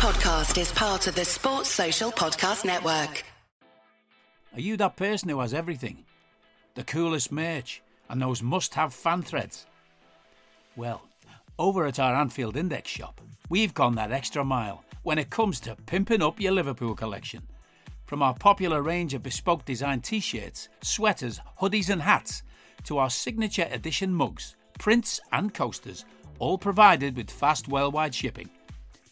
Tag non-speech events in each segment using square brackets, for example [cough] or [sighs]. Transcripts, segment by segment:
podcast is part of the Sports Social Podcast Network. Are you that person who has everything? The coolest merch and those must have fan threads? Well, over at our Anfield Index shop, we've gone that extra mile when it comes to pimping up your Liverpool collection. From our popular range of bespoke design t shirts, sweaters, hoodies, and hats, to our signature edition mugs, prints, and coasters, all provided with fast worldwide shipping.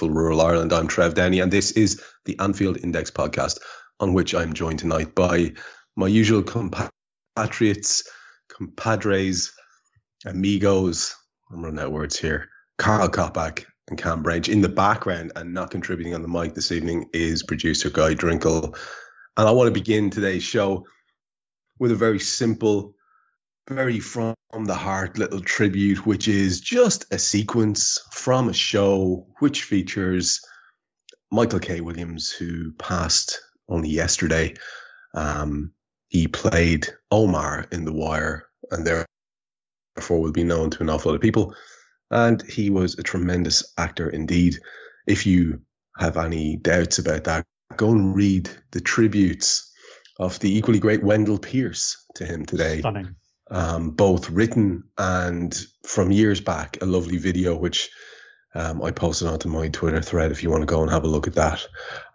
rural Ireland. I'm Trev Downey, and this is the Anfield Index podcast, on which I'm joined tonight by my usual compatriots, compadres, amigos. I'm running out of words here. Karl Coppack and Kam Brainch. In the background and not contributing on the mic this evening is producer Guy Drinkel. And I want to begin today's show with a very simple, very from the heart little tribute, which is just a sequence from a show which features Michael K. Williams, who passed only yesterday. Um, he played Omar in The Wire and therefore will be known to an awful lot of people. And he was a tremendous actor indeed. If you have any doubts about that, go and read the tributes of the equally great Wendell Pierce to him today. Stunning. Um, both written and from years back, a lovely video which um, I posted onto my Twitter thread if you want to go and have a look at that,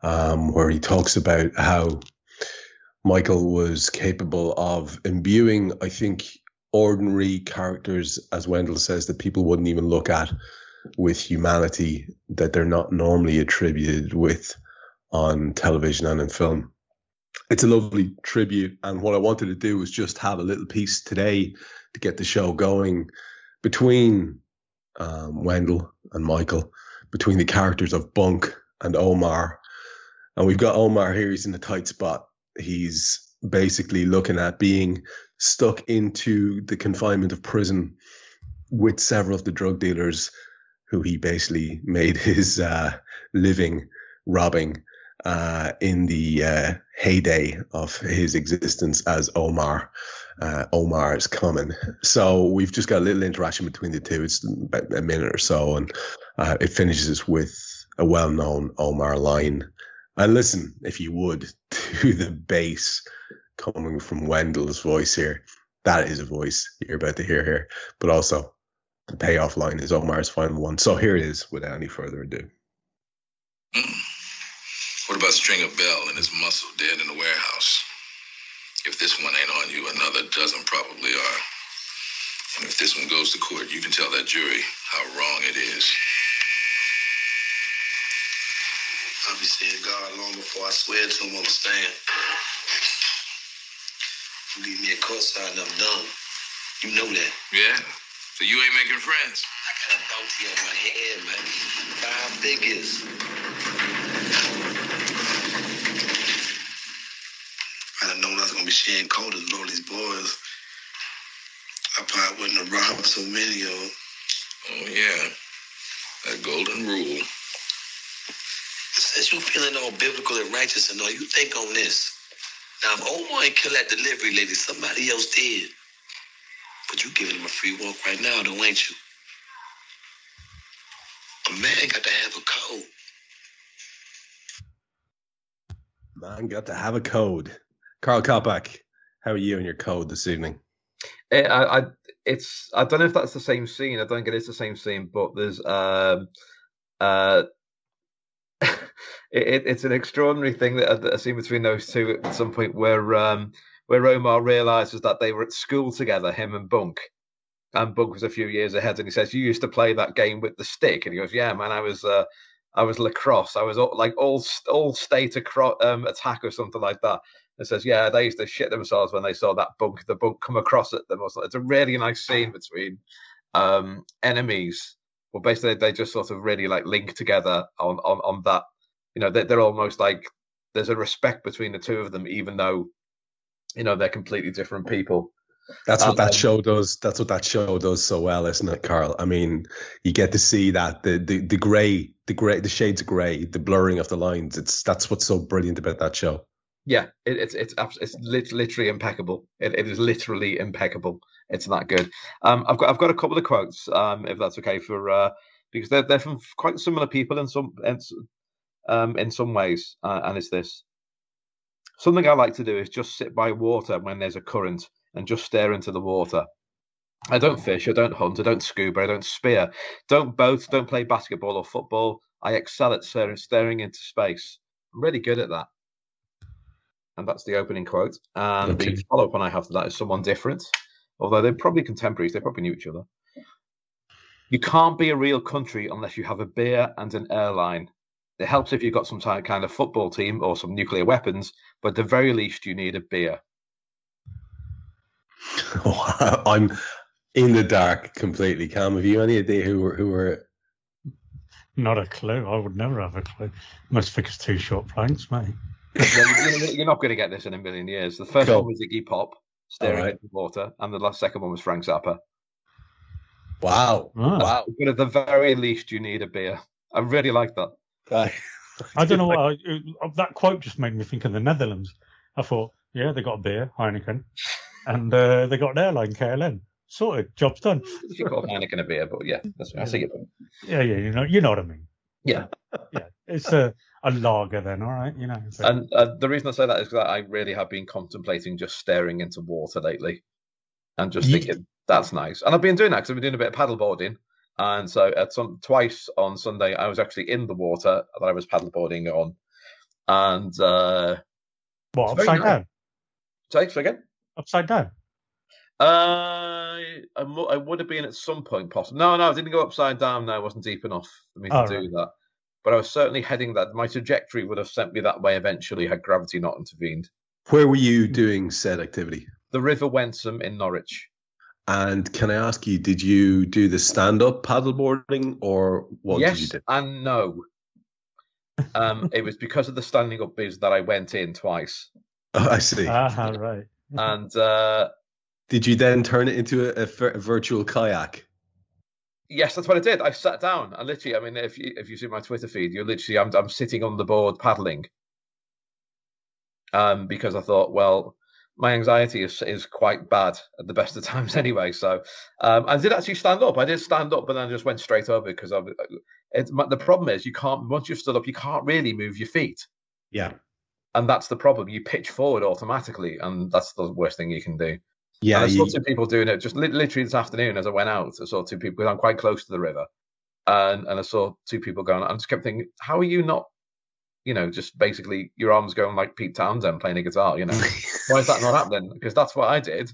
um, where he talks about how Michael was capable of imbuing, I think, ordinary characters, as Wendell says, that people wouldn't even look at with humanity that they're not normally attributed with on television and in film. It's a lovely tribute, and what I wanted to do was just have a little piece today to get the show going between um, Wendell and Michael, between the characters of Bunk and Omar. And we've got Omar here, he's in a tight spot. He's basically looking at being stuck into the confinement of prison with several of the drug dealers who he basically made [laughs] his uh, living robbing uh, in the uh, heyday of his existence as Omar. Uh, Omar is coming. So we've just got a little interaction between the two. It's about a minute or so, and uh, it finishes with a well-known Omar line. And listen, if you would, [laughs] to the bass coming from Wendell's voice here. That is a voice you're about to hear here. But also, the payoff line is Omar's final one. So here it is without any further ado. [clears throat] What about Stringer Bell and his muscle dead in the warehouse? If this one ain't on you, another dozen probably are. And if this one goes to court, you can tell that jury how wrong it is. I'll be saying God long before I swear to him on the stand. You leave me a court sign, I'm done. You know that. Yeah? So you ain't making friends? I got a bounty on my head, man. Five figures. I done known I was gonna be sharing quotas with all these boys. I probably wouldn't have robbed so many of them. Oh, yeah. That golden rule. Since you feeling all biblical and righteous and all, you think on this. Now, if Omar ain't kill that delivery lady, somebody else did. But you giving him a free walk right now, though, ain't you? A man got to have a code. Man, got to have a code. Karl Coppack, how are you and your code this evening? Eh, I, I, it's I don't know if that's the same scene. I don't think it is the same scene, but there's um, uh, [laughs] it, it, it's an extraordinary thing that, that I seen between those two at some point where um, where Omar realizes that they were at school together, him and Bunk, and Bunk was a few years ahead, and he says, "You used to play that game with the stick," and he goes, "Yeah, man, I was." Uh, I was lacrosse. I was all, like all all state acro- um, attack or something like that. It says, yeah, they used to shit themselves when they saw that bunk, the bunk come across at them. Or something. It's a really nice scene between um, enemies Well, basically, they just sort of really like link together on on on that. You know, they're, they're almost like there's a respect between the two of them, even though you know they're completely different people. That's what that Um, show does. That's what that show does so well, isn't it, Karl? I mean, you get to see that the the the grey, the grey, the shades of grey, the blurring of the lines. It's that's what's so brilliant about that show. Yeah, it, it's it's it's lit- literally impeccable. It, it is literally impeccable. It's that good. Um, I've got I've got a couple of quotes, um, if that's okay for uh, because they're they're from quite similar people in some in, um in some ways, uh, and it's this. Something I like to do is just sit by water when there's a current and just stare into the water. I don't fish, I don't hunt, I don't scuba, I don't spear, don't boat, don't play basketball or football. I excel at staring, staring into space. I'm really good at that. And that's the opening quote. And Okay. the follow up one I have to that is someone different, although they're probably contemporaries, they probably knew each other. You can't be a real country unless you have a beer and an airline. It helps if you've got some kind of football team or some nuclear weapons, but at the very least, you need a beer. [laughs] I'm in the dark completely. Cam, have you any idea who were who were? Not a clue. I would never have a clue. Must think it's two short planks, mate. Well, you- you're not going to get this in a million years. The first Cool. one was Iggy Pop, staring Alright. into the water, and the last second one was Frank Zappa. Wow, Ah. wow. But at the very least, you need a beer. I really like that. I, I don't know what I, uh, that quote just made me think of the Netherlands. I thought, yeah, they got a beer, Heineken, and uh, they got an airline, KLM. Sorted, job's done. You call Heineken a beer, but yeah, that's I see it. Yeah, yeah, you know, you know what I mean. Yeah. Yeah, it's a a lager then, all right, you know. so- And uh, the reason I say that is that I really have been contemplating just staring into water lately, and just thinking that's nice. And I've been doing that because I've been doing a bit of paddleboarding. And so at some twice on Sunday, I was actually in the water that I was paddleboarding on. And uh, what upside nice. down? say so again. Upside down. Uh, I, I would have been at some point possible. No, no, I didn't go upside down. No, I wasn't deep enough for me to Oh, do right. that. But I was certainly heading that. My trajectory would have sent me that way eventually had gravity not intervened. where were you doing said activity? The River Wensum in Norwich. And can I ask you, did you do the stand-up paddleboarding, or what yes did you do? and no. [laughs] Um, it was because of the standing up biz that I went in twice, Oh, I see. Ah, right. and uh, Did you then turn it into a, a a virtual kayak? Yes, that's what I did. I sat down and literally, I mean, if you if you see my Twitter feed, you're literally I'm I'm sitting on the board paddling. Um, because I thought, well, my anxiety is is quite bad at the best of times [laughs] anyway. So um, I did actually stand up. I did stand up, but then I just went straight over because I. It's the problem is you can't once you've stood up, you can't really move your feet, Yeah. and that's the problem. You pitch forward automatically, and that's the worst thing you can do. Yeah. and I You, saw two people doing it just li- literally this afternoon as I went out. I saw two people because I'm quite close to the river, and and I saw two people going. I just kept thinking, how are you not, you know, just basically your arms going like Pete Townshend playing a guitar? You know, [laughs] why is that not happening? Because that's what I did.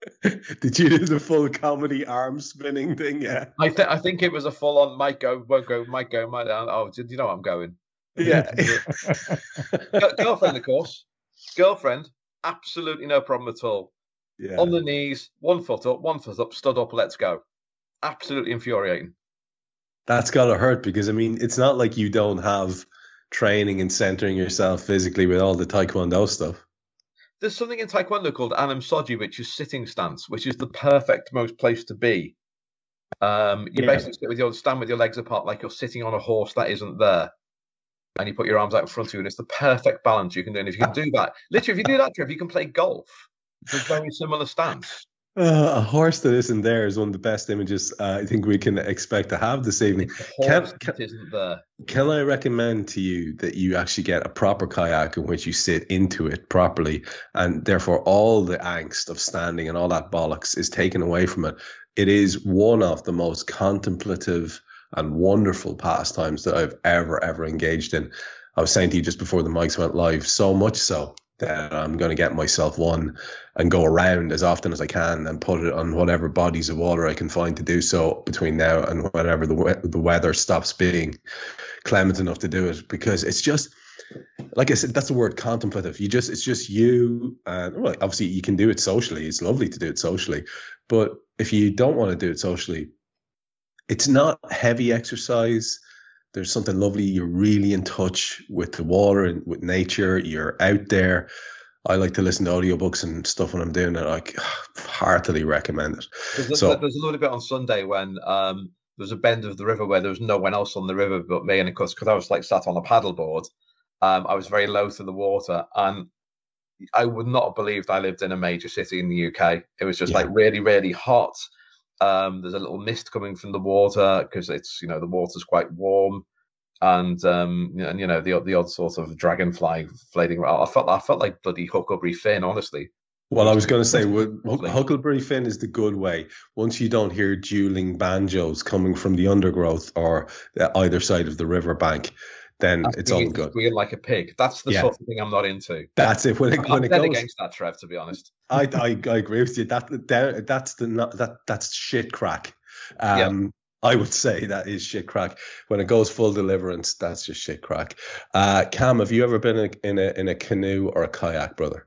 [laughs] did you do the full comedy arm spinning thing? Yeah. I think I think it was a full on might go, won't go, might go, might down. Oh, did you know I'm going? Yeah. [laughs] Girlfriend, of course. Girlfriend, absolutely no problem at all. Yeah. On the knees, one foot up, one foot up, stood up, let's go. Absolutely infuriating. That's gotta hurt because I mean, it's not like you don't have training and centering yourself physically with all the taekwondo stuff. There's something in Taekwondo called Anam Soji, which is sitting stance, which is the perfect most place to be. Um, you Yeah. basically sit with your stand with your legs apart, like you're sitting on a horse that isn't there, and you put your arms out in front of you, and it's the perfect balance you can do. And if you can [laughs] do that, literally, if you do that, Trev, you can play golf. A very similar stance. Uh, a horse that isn't there is one of the best images uh, I think we can expect to have this evening. Can- horse that isn't there. Can I recommend to you that you actually get a proper kayak in which you sit into it properly, and therefore all the angst of standing and all that bollocks is taken away from it? It is one of the most contemplative and wonderful pastimes that I've ever, ever engaged in. I was saying to you just before the mics went live, so much so that I'm going to get myself one and go around as often as I can and put it on whatever bodies of water I can find to do so between now and whenever the the weather stops being clement enough to do it. Because it's just like I said that's the word contemplative. You just it's just you and well obviously you can do it socially. It's lovely to do it socially. But if you don't want to do it socially it's not heavy exercise. There's something lovely. You're really in touch with the water and with nature. You're out there. I like to listen to audiobooks and stuff when I'm doing it. I [sighs] heartily recommend it. There's, So- a, there's a little bit on Sunday when um, there was a bend of the river where there was no one else on the river but me, and of course, because I was like sat on a paddleboard, um, I was very low to the water, and I would not have believed I lived in a major city in the UK. It was just Yeah. like really, really hot. Um, there's a little mist coming from the water because it's you know the water's quite warm, and um, and you know the odd- the odd sort of dragonfly floating around. I felt I felt like bloody Huckleberry Finn, honestly. Well, I was going to say, That's would- [laughs] lovely. Huckleberry Finn is the good way. Once you don't hear dueling banjos coming from the undergrowth or either side of the riverbank, then That's it's all being good. squeal like a pig. That's the Yeah. sort of thing I'm not into. That's it. When it, I'm when it dead goes, against that, Trev. To be honest, I, I I agree with you. That, that that's the not that that's shit crack. Yeah. Um, I would say that is shit crack. When it goes full deliverance, that's just shit crack. Uh, Cam, have you ever been in a, in a in a canoe or a kayak, brother?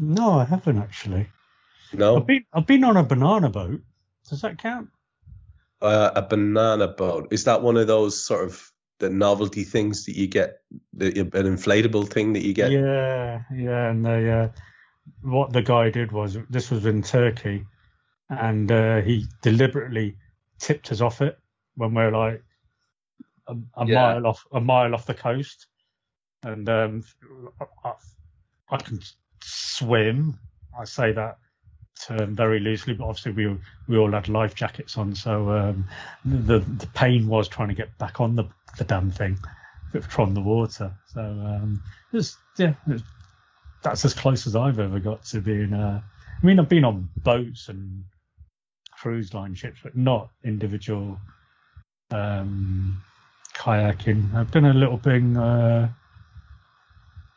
No, I haven't actually. No, I've been I've been on a banana boat. Does that count? uh, a banana boat. Is that one of those sort of the novelty things that you get? The, an inflatable thing that you get? Yeah, yeah. And they, uh, what the guy did was this was in Turkey, and uh, he deliberately tipped us off it when we're like a, a Yeah. mile off a mile off the coast, and um, I, I can swim. I say that term very loosely, but obviously we we all had life jackets on, so um, the the pain was trying to get back on the the damn thing from the water. So um, yeah, that's as close as I've ever got to being. Uh, I mean, I've been on boats and cruise line ships, but not individual um, kayaking. I've done a little thing. Uh,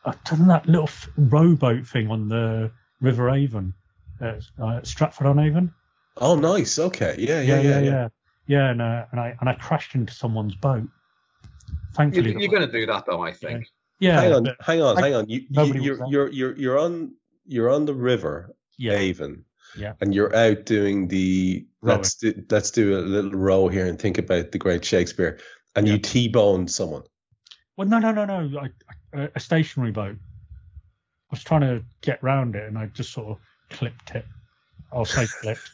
I've done that little rowboat thing on the River Avon, uh, Stratford on Avon. Oh, nice. Okay. Yeah, Yeah, yeah, yeah, yeah. yeah, yeah. and, uh, and I and I crashed into someone's boat. you, Thankfully, you're going to do that, though. I think. yeah, hang on, hang on, I- hang on. You, you nobody you're, you're you're you're on you're on the river yeah, Avon. Yeah. And you're out doing the Rowing. let's do, let's do a little row here and think about the great Shakespeare. And Yeah. you T-boned someone. Well, no, no, no, no. I, I, a stationary boat. I was trying to get round it, and I just sort of clipped it. I'll say clipped.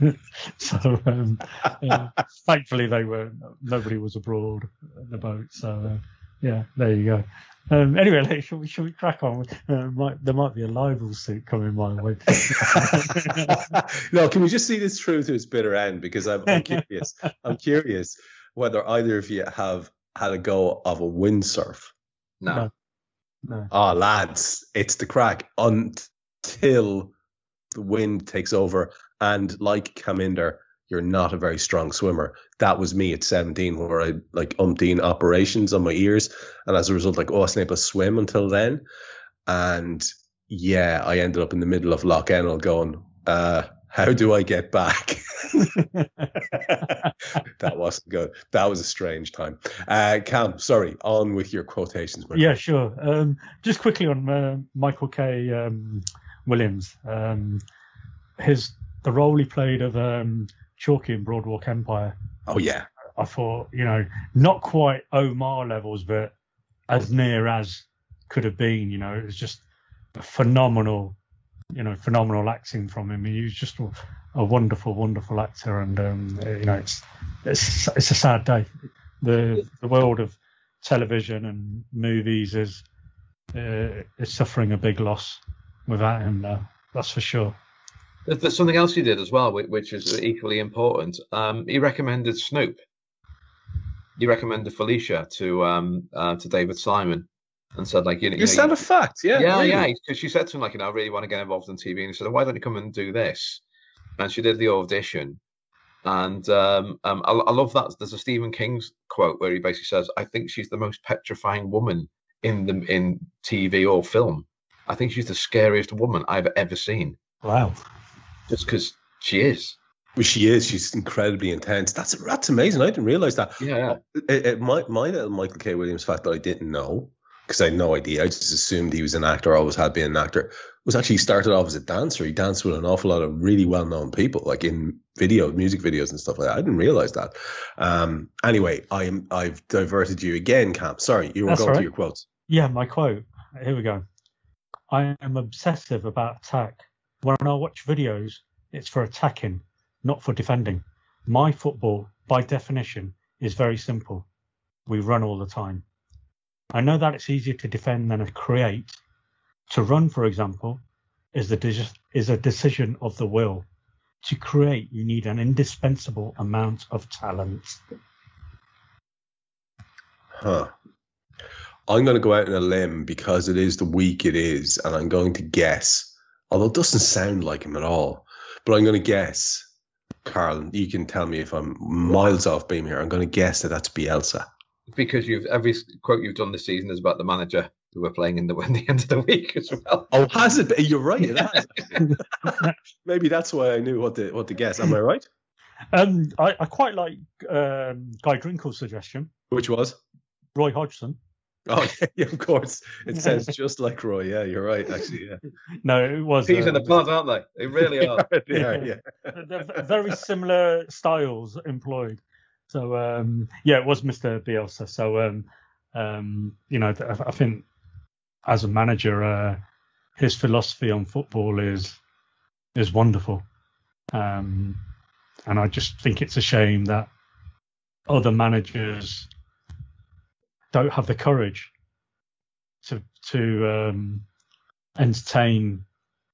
[laughs] so um, uh, thankfully, they were nobody was abroad in the boat. So uh, yeah, there you go. Um, anyway, like, should we should we crack on? Uh, might, there might be a libel suit coming my way. [laughs] no, can we just see this through to its bitter end? Because I'm, I'm curious. I'm curious whether either of you have had a go of a windsurf. No. No. no. Ah, lads, it's the crack until the wind takes over. And like Caminder, you're not a very strong swimmer. That was me at 17, where I like umpteen operations on my ears, and as a result, like oh, I wasn't able to swim until then. And yeah, I ended up in the middle of Loch Ennell going, uh, how do I get back? [laughs] that wasn't good. That was a strange time. Uh, Cam, sorry, on with your quotations. Yeah, sure. Um, just quickly on uh, Michael K. Um, Williams, um, his the role he played of um, Chalky in Boardwalk Empire. Oh yeah, I thought, you know, not quite Omar levels, but as near as could have been. You know, it was just a phenomenal, you know, phenomenal acting from him. He was just a, a wonderful, wonderful actor, and um, you know, it's it's it's a sad day. The the world of television and movies is uh, is suffering a big loss without him now. That's for sure. There's, there's something else he did as well, which is equally important. Um, he recommended Snoop. He recommended Felicia to um, uh, to David Simon, and said like, you know, you is know, that a fact? Yeah, yeah, really? yeah. Because she said to him like, you know, I really want to get involved in TV, and he said, why don't you come and do this? And she did the audition, and um, um, I, I love that. There's a Stephen King's quote where he basically says, "I think she's the most petrifying woman in the in TV or film. I think she's the scariest woman I've ever seen, Wow. just because she is." Well, she is. She's incredibly intense. That's that's amazing. I didn't realize that. Yeah, yeah. It, it, my my little Michael K. Williams fact that I didn't know because I had no idea. I just assumed he was an actor. Always had been an actor. was actually started off as a dancer. He danced with an awful lot of really well known people, like in video, music videos and stuff like that. I didn't realize that. Um, anyway, I'm I've diverted you again, Cam. Sorry, you were That's going all to your quotes. Yeah, my quote. Here we go. I am obsessive about attack. When I watch videos, it's for attacking, not for defending. My football, by definition, is very simple. We run all the time. I know that it's easier to defend than to create. To run, for example, is de- is a decision of the will. To create, you need an indispensable amount of talent. Huh. I'm going to go out on a limb because it is the week it is, and I'm going to guess, although it doesn't sound like him at all, but I'm going to guess, Karl, you can tell me if I'm miles off beam here. I'm going to guess that that's Bielsa. Because you've every quote you've done this season is about the manager who we're playing in the, [laughs] in the end of the week as well. Oh, has it? been? You're right. It [laughs] has. [laughs] Maybe that's why I knew what to what to guess. Am I right? Um, I, I quite like um, Guy Drinkel's suggestion. Which was? Roy Hodgson. [laughs] Oh, yeah, of course. It sounds just like Roy. Yeah, you're right. Actually, yeah. [laughs] No, it was. Peas in uh, the pod, aren't they? They really [laughs] are. they are, yeah. they're very similar styles employed. So um, yeah, it was Mr. Bielsa. So um, um, you know, I I think as a manager, uh, his philosophy on football is is wonderful, um, and I just think it's a shame that other managers don't have the courage to to um, entertain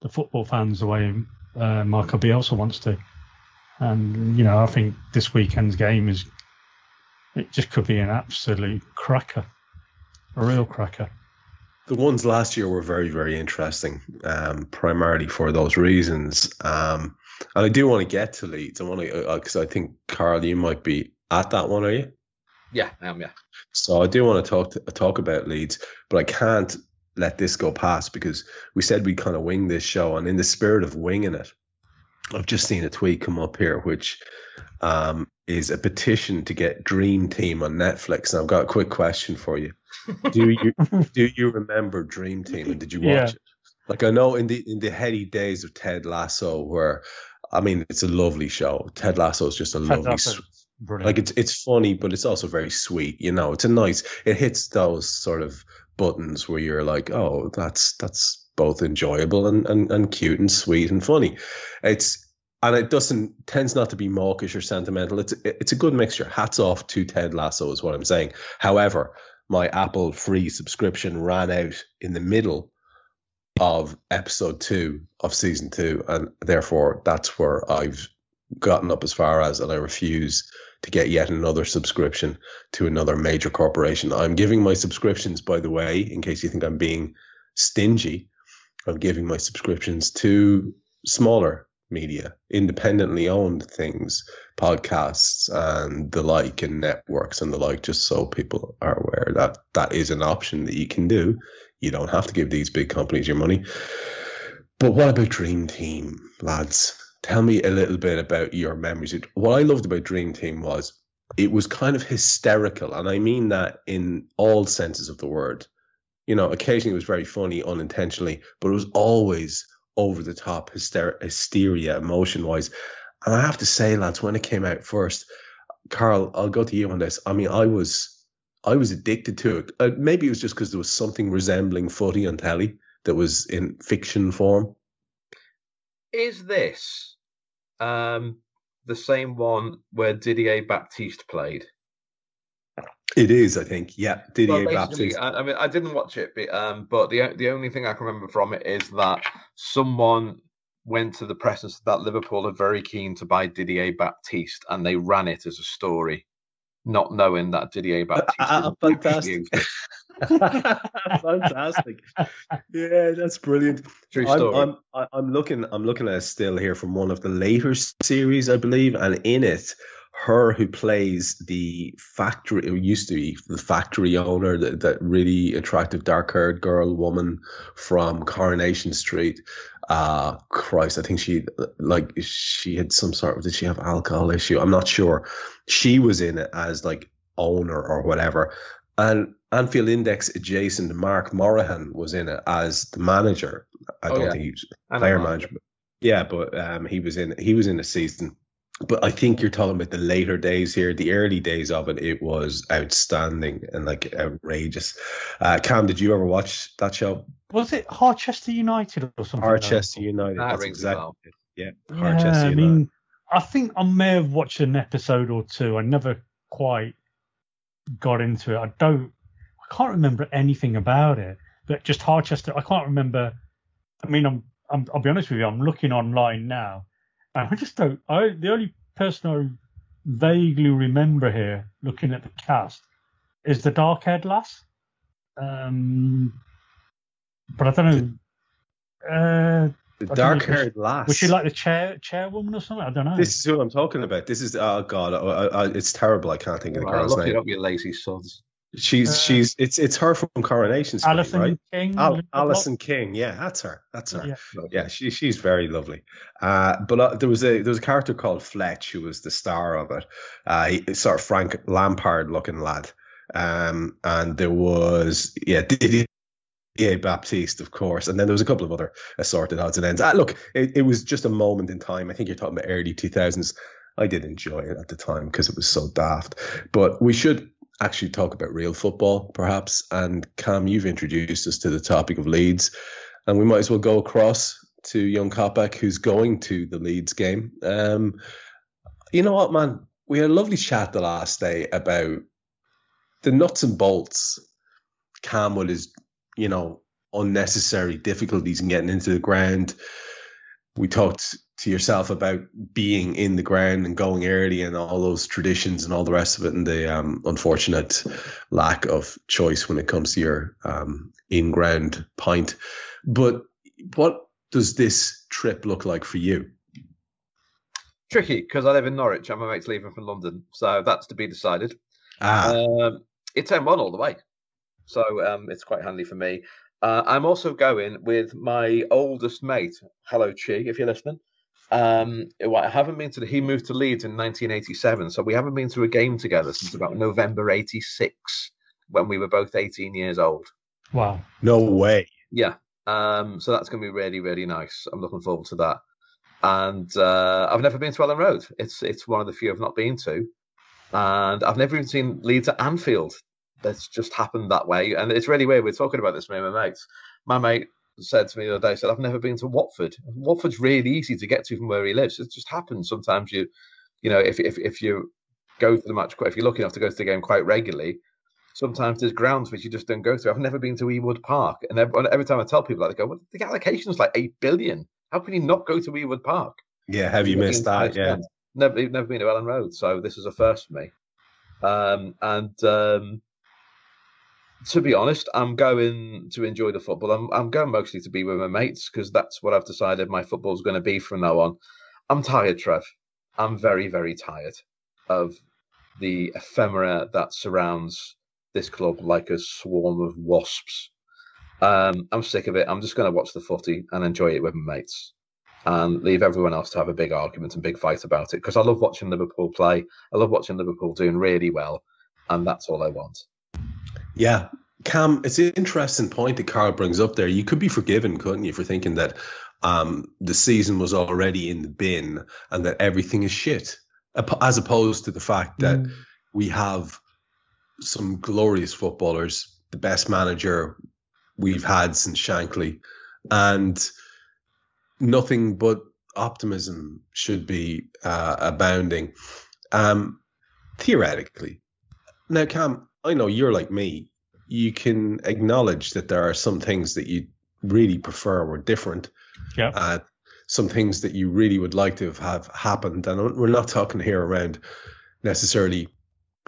the football fans the way uh, Marco Bielsa wants to. And you know, I think this weekend's game is it just could be an absolute cracker, a real cracker. The ones last year were very, very interesting, um, primarily for those reasons. Um, and I do want to get to Leeds. I want to because I think Karl, you might be at that one, are you? Yeah, I am. Yeah. So I do want to talk to, talk about Leeds, but I can't let this go past because we said we kind of wing this show, and in the spirit of winging it, I've just seen a tweet come up here, which um, is a petition to get Dream Team on Netflix. And I've got a quick question for you. Do [laughs] you do you remember Dream Team, and did you watch Yeah. it? Like I know in the in the heady days of Ted Lasso, where I mean it's a lovely show. Ted Lasso is just a Ted lovely, Brilliant. like it's it's funny, but it's also very sweet. You know, it's a nice. It hits those sort of buttons where you're like, oh, that's that's both enjoyable and and, and cute and sweet and funny. It's and it doesn't tends not to be mawkish or sentimental. It's it's a good mixture. Hats off to Ted Lasso is what I'm saying. However, my Apple free subscription ran out in the middle of episode two of season two, and therefore that's where I've gotten up as far as, and I refuse to get yet another subscription to another major corporation. I'm giving my subscriptions, by the way, in case you think I'm being stingy, I'm giving my subscriptions to smaller media, independently owned things, podcasts and the like, and networks and the like, just so people are aware that that is an option that you can do. You don't have to give these big companies your money. But what about Dream Team, lads? Tell me a little bit about your memories. What I loved about Dream Team was it was kind of hysterical, and I mean that in all senses of the word. You know, occasionally it was very funny unintentionally, but it was always over the top hyster- hysteria emotion wise. And I have to say, lads, when it came out first, Karl, I'll go to you on this. I mean, I was I was addicted to it. Uh, maybe it was just because there was something resembling footy on telly that was in fiction form. Is this um, the same one where Didier Baptiste played? It is, I think. Yeah, Didier Well, Baptiste. I, I mean, I didn't watch it, but, um, but the the only thing I can remember from it is that someone went to the press and said that Liverpool are very keen to buy Didier Baptiste, and they ran it as a story, not knowing that Didier Baptiste. ah, was fantastic. [laughs] Fantastic. Yeah, that's brilliant. True I'm, story. I'm I- I'm looking I'm looking at a still here from one of the later series, I believe, and in it, her who plays the factory or used to be the factory owner, that, that really attractive dark haired girl woman from Coronation Street. Uh Christ, I think she like she had some sort of did she have alcohol issue? I'm not sure. She was in it as like owner or whatever. And Anfield Index adjacent Mark Moraghan was in it as the manager. I Oh, don't yeah. think he was player manager. But yeah, but um, he was in he was in a season. But I think you're talking about the later days here. The early days of it, it was outstanding and like outrageous. Uh, Cam, did you ever watch that show? Was it Harchester United or something? like United. That That's exactly bell. it. Yeah, Yeah, Harchester I United. mean, I think I may have watched an episode or two. I never quite got into it. I don't. I can't remember anything about it. But just Harchester, I can't remember. I mean, I'm. I'm I'll be honest with you. I'm looking online now, and I just don't. I the only person I vaguely remember here, looking at the cast, is the dark-haired lass. Um, but I don't know. Uh, the dark haired lass. was she like the chair chairwoman or something? I don't know. This is who I'm talking about. This is oh god, I, I, I- it's terrible. I can't think of the Right, girl's look it name. up, you lazy sods. She's Uh, she's it's it's her from Coronation Street, Alison right? King. Al- Alison King, yeah, that's her. That's her. Yeah. Yeah, she she's very lovely. Uh, but uh, there was a there was a character called Fletch who was the star of it. Uh, he, sort of Frank Lampard looking lad. Um, and there was yeah Didier Baptiste, of course, and then there was a couple of other assorted odds and ends. Uh, look, it, it was just a moment in time. I think you're talking about early 2000s. I did enjoy it at the time because it was so daft. But we should actually talk about real football, perhaps. And Cam, you've introduced us to the topic of Leeds, and we might as well go across to young Coppack, who's going to the Leeds game. Um, you know what, man? We had a lovely chat the last day about the nuts and bolts. Cam with his, you know, unnecessary difficulties in getting into the ground. We talked to yourself about being in the ground and going early and all those traditions and all the rest of it, and the um, unfortunate lack of choice when it comes to your um, in ground pint. But what does this trip look like for you? Tricky because I live in Norwich and my mate's leaving from London, so that's to be decided. Ah, Um, it's M1 all the way, so um, it's quite handy for me. Uh, I'm also going with my oldest mate. Hello, Chi, if you're listening. Um, well, I haven't been to. The, he moved to Leeds in 1987, so we haven't been to a game together since about November '86, when we were both 18 years old. Wow. no way. Yeah. Um, so that's going to be really, really nice. I'm looking forward to that. And uh, I've never been to Elland Road. It's it's one of the few I've not been to, and I've never even seen Leeds at Anfield. That's just happened that way, and it's really weird. We're talking about this with my mates. My mate said to me the other day, said I've never been to Watford. Watford's really easy to get to from where he lives. It just happens. Sometimes you, you know, if if if you go to the match, quite- if you're lucky enough to go to the game quite regularly, sometimes there's grounds which you just don't go to. I've never been to Ewood Park, and every, every time I tell people that, they go, "Well, the allocation's like eight billion. How can you not go to Ewood Park?" Yeah, have you missed that? Yeah. end. Never, never been to Elland Road, so this is a first for me. Um, and um, to be honest, I'm going to enjoy the football. I'm, I'm going mostly to be with my mates because that's what I've decided my football's going to be from now on. I'm tired, Trev. I'm very, very tired of the ephemera that surrounds this club like a swarm of wasps. Um, I'm sick of it. I'm just going to watch the footy and enjoy it with my mates and leave everyone else to have a big argument and big fight about it because I love watching Liverpool play. I love watching Liverpool doing really well, and that's all I want. Yeah. Cam, it's an interesting point that Karl brings up there. You could be forgiven, couldn't you, for thinking that um, the season was already in the bin and that everything is shit, as opposed to the fact that Mm. we have some glorious footballers, the best manager we've had since Shankly, and nothing but optimism should be uh, abounding. Um, theoretically, now, Cam, I know you're like me. You can acknowledge that there are some things that you really prefer were different. Yeah. Uh, some things that you really would like to have, have happened. And we're not talking here around necessarily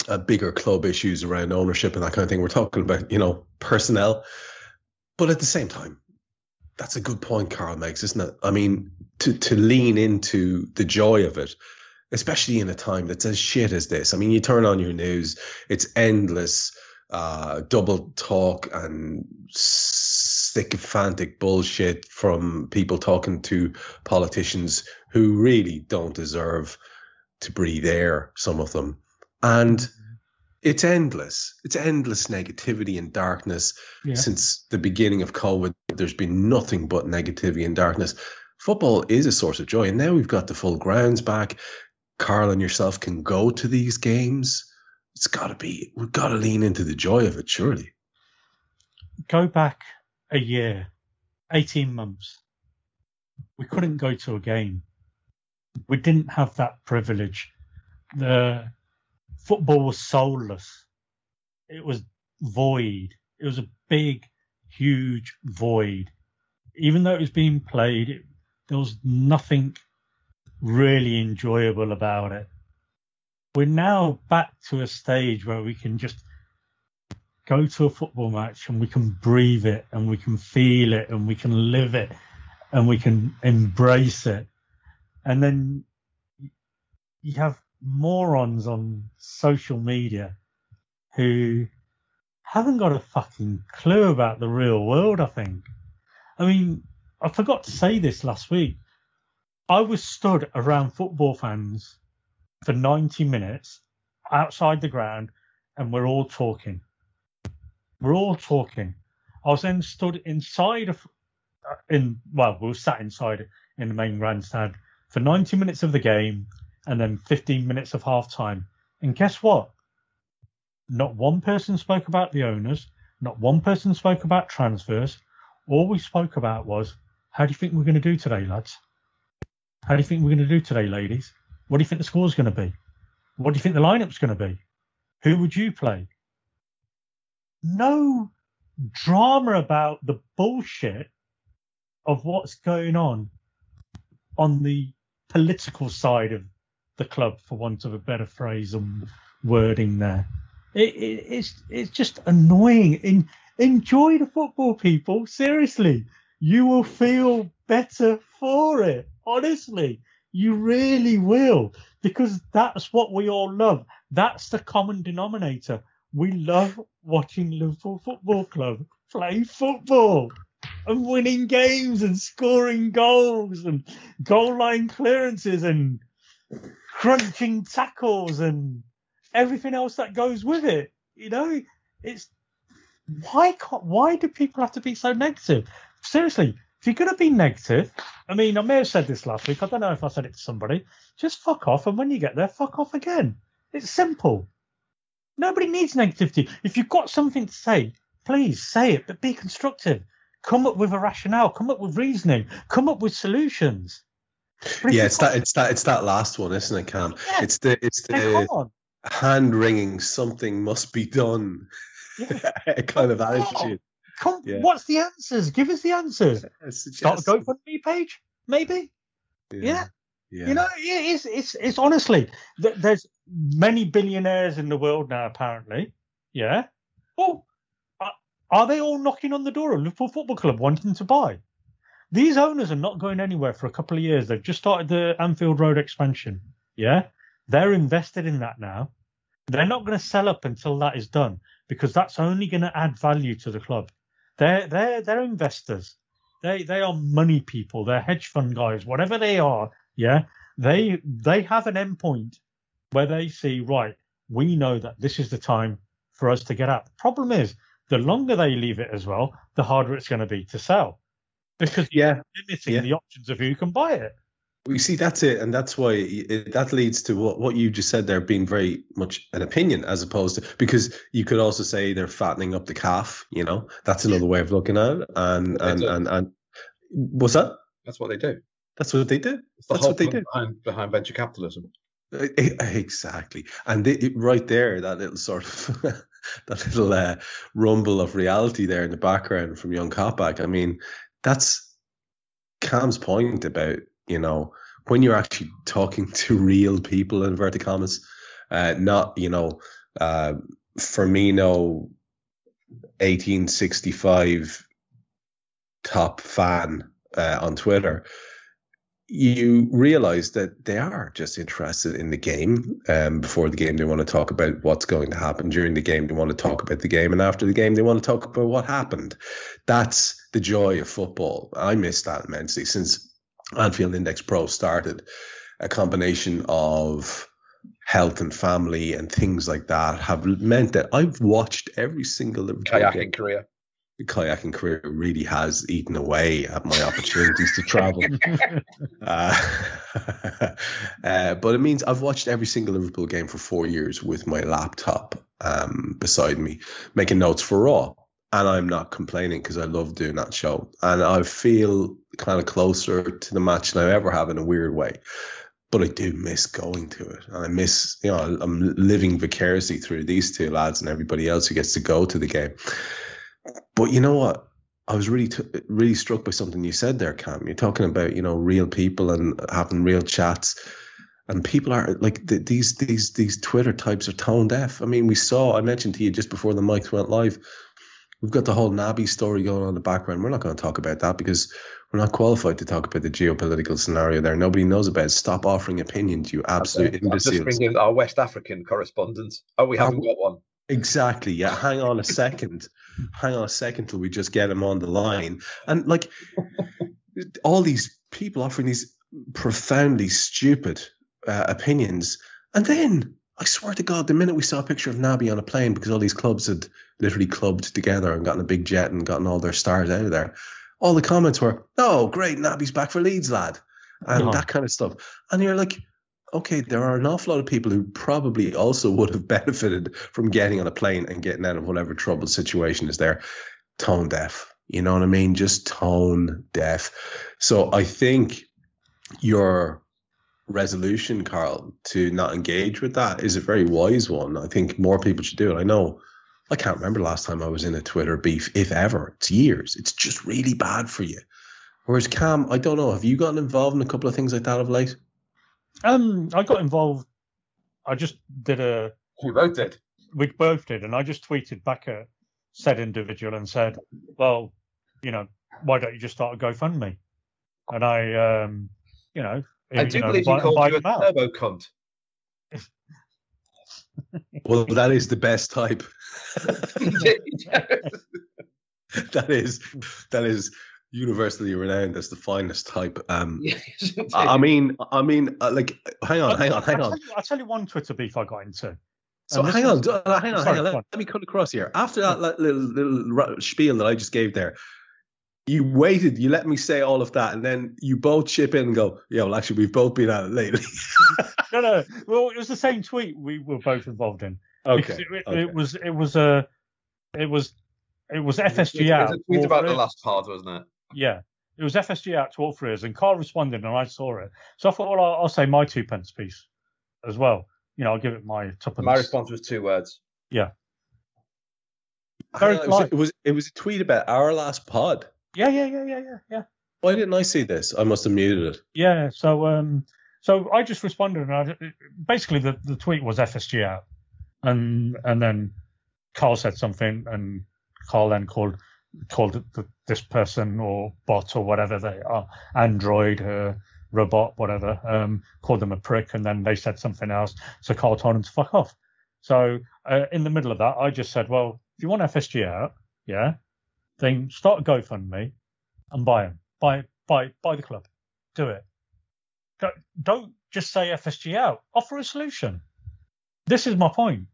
uh, bigger club issues around ownership and that kind of thing. We're talking about, you know, personnel. But at the same time, that's a good point Karl makes, isn't it? I mean, to, to lean into the joy of it, especially in a time that's as shit as this. I mean, you turn on your news, it's endless uh, double talk and sycophantic bullshit from people talking to politicians who really don't deserve to breathe air, some of them. And it's endless. It's endless negativity and darkness. Yeah. Since the beginning of COVID, there's been nothing but negativity and darkness. Football is a source of joy, and now we've got the full grounds back. Karl and yourself can go to these games. It's got to be. We've got to lean into the joy of it, surely. Go back a year, 18 months. We couldn't go to a game. We didn't have that privilege. The football was soulless. It was void. It was a big, huge void. Even though it was being played, it, there was nothing really enjoyable about it. We're now back to a stage where we can just go to a football match and we can breathe it and we can feel it and we can live it and we can embrace it. And then you have morons on social media who haven't got a fucking clue about the real world, I think. I mean, I forgot to say this last week. I was stood around football fans for 90 minutes outside the ground and we're all talking. We're all talking. I was then stood inside of, uh, in, well, we were sat inside in the main grandstand for 90 minutes of the game and then 15 minutes of half time. And guess what? Not one person spoke about the owners. Not one person spoke about transfers. All we spoke about was, how do you think we're going to do today, lads? How do you think we're going to do today, ladies? What do you think the score's going to be? What do you think the lineup's going to be? Who would you play? No drama about the bullshit of what's going on on the political side of the club, for want of a better phrase and wording there. It, it, it's it's just annoying. In, enjoy the football, people. Seriously, you will feel better for it. Honestly, you really will, because that's what we all love. That's the common denominator. We love watching Liverpool Football Club play football and winning games and scoring goals and goal line clearances and crunching tackles and everything else that goes with it. You know, it's why why do people have to be so negative? Seriously, you're going to be negative, I mean, I may have said this last week. I don't know if I said it to somebody. Just fuck off, and when you get there, fuck off again. It's simple. Nobody needs negativity. If you've got something to say, please say it, but be constructive. Come up with a rationale. Come up with reasoning. Come up with solutions. Yeah, it's that it's that it's that last one, isn't it, Cam? Yeah. It's the it's the hand wringing something must be done Yeah. [laughs] kind of attitude. Come, Yeah. What's the answers? Give us the answers. [laughs] Start a GoFundMe page, maybe. yeah. yeah. You know, it's it's it's honestly th- there's many billionaires in the world now. Apparently, yeah. Well, are, are they all knocking on the door of Liverpool Football Club wanting to buy? These owners are not going anywhere for a couple of years. They've just started the Anfield Road expansion. Yeah, they're invested in that now. They're not going to sell up until that is done because that's only going to add value to the club. They're they're they're investors. They they are money people. They're hedge fund guys. Whatever they are, yeah. They they have an endpoint where they see right. We know that this is the time for us to get out. The problem is the longer they leave it as well, the harder it's going to be to sell because you're Yeah, limiting yeah. the options of who can buy it. We see that's it, and that's why it, that leads to what what you just said there being very much an opinion as opposed to because you could also say they're fattening up the calf. You know, that's another way of looking at it. And and and and what's that? That's what they do. That's what they do. It's the That's whole what they do. behind, behind venture capitalism. Exactly, and they, it- right there, that little sort of [laughs] that little uh, rumble of reality there in the background from young Coppack. I mean, that's Cam's point about you know when you're actually talking [laughs] to real people in inverted commas, uh, not you know uh, Firmino, eighteen sixty five top fan uh, on Twitter you realize that they are just interested in the game. Um, before the game, they want to talk about what's going to happen. During the game, they want to talk about the game, and after the game, they want to talk about what happened. That's the joy of football. I miss that immensely since Anfield Index Pro started. A combination of health and family and things like that have meant that I've watched every single Liverpool Kayaking game. career. The kayaking career really has eaten away at my opportunities to travel. [laughs] Uh, [laughs] uh, but it means I've watched every single Liverpool game for four years with my laptop um, beside me, making notes for Raw. And I'm not complaining because I love doing that show. And I feel kind of closer to the match than I ever have in a weird way. But I do miss going to it. And I miss, you know, I'm living vicariously through these two lads and everybody else who gets to go to the game. But you know what? I was really, t- really struck by something you said there, Kam. You're talking about, you know, real people and having real chats and people are like th- these these these Twitter types are tone deaf. I mean, we saw I mentioned to you just before the mics went live. We've got the whole Naby story going on in the background. We're not going to talk about that because we're not qualified to talk about the geopolitical scenario there. Nobody knows about it. Stop offering opinions, you absolute I'm just imbeciles. bringing our West African correspondent. Oh, we haven't Um, got one. Exactly. Yeah. Hang on a second. Hang on a second till we just get him on the line. And like [laughs] all these people offering these profoundly stupid uh, opinions. And then I swear to God, the minute we saw a picture of Naby on a plane, because all these clubs had literally clubbed together and gotten a big jet and gotten all their stars out of there, all the comments were, "Oh, great, Naby's back for Leeds, lad," and Oh. that kind of stuff. And you're like, okay, there are an awful lot of people who probably also [laughs] would have benefited from getting on a plane and getting out of whatever troubled situation is there. Tone deaf. You know what I mean? Just tone deaf. So I think your resolution, Karl, to not engage with that is a very wise one. I think more people should do it. I know I can't remember last time I was in a Twitter beef, if ever. It's years. It's just really bad for you. Whereas Kam, I don't know. Have you gotten involved in a couple of things like that of late? Um, I got involved. I just did a. We both did. We both did, and I just tweeted back at said individual and said, "Well, you know, why don't you just start a GoFundMe?" And I, um, you know, I you do know, believe you invite- called you a them out. turbo cunt. Well, that is the best type. [laughs] that is that is universally renowned as the finest type. Um, [laughs] I I mean, I mean, uh, like, hang on, hang on, hang I'll on. tell, you, I'll tell you one Twitter beef I got into. So And hang on, was- uh, hang on, Sorry, hang on. go Let, on. let me cut across here. After that li- little little spiel that I just gave there, you waited, you let me say all of that, and then you both chip in and go, "Yeah, well, actually, we've both been at it lately." [laughs] No, no. Well, it was the same tweet we were both involved in. Okay, It, it, okay. it was. It was a. it was. It was FSG It out. was a tweet about the last part, wasn't it? Yeah, it was FSG out to all three of us, and Karl responded, and I saw it. So I thought, well, I'll, I'll say my two pence piece as well. You know, I'll give it my tuppence. My response was two words. Yeah. very on, it, was, polite. it was it was a tweet about our last pod. Yeah, yeah, yeah, yeah, yeah, yeah. Why didn't I see this? I must have muted it. Yeah. So, um, so I just responded, and I, basically the, the tweet was FSG out, and and then Karl said something, and Karl then called called the, this person or bot or whatever they are, Android, uh, robot, whatever, um, called them a prick, and then they said something else. So Karl told him to fuck off. So uh, in the middle of that, I just said, well, if you want FSG out, yeah, then start a GoFundMe and buy them, buy buy buy the club, do it. Don't, just say FSG out. Offer a solution. This is my point.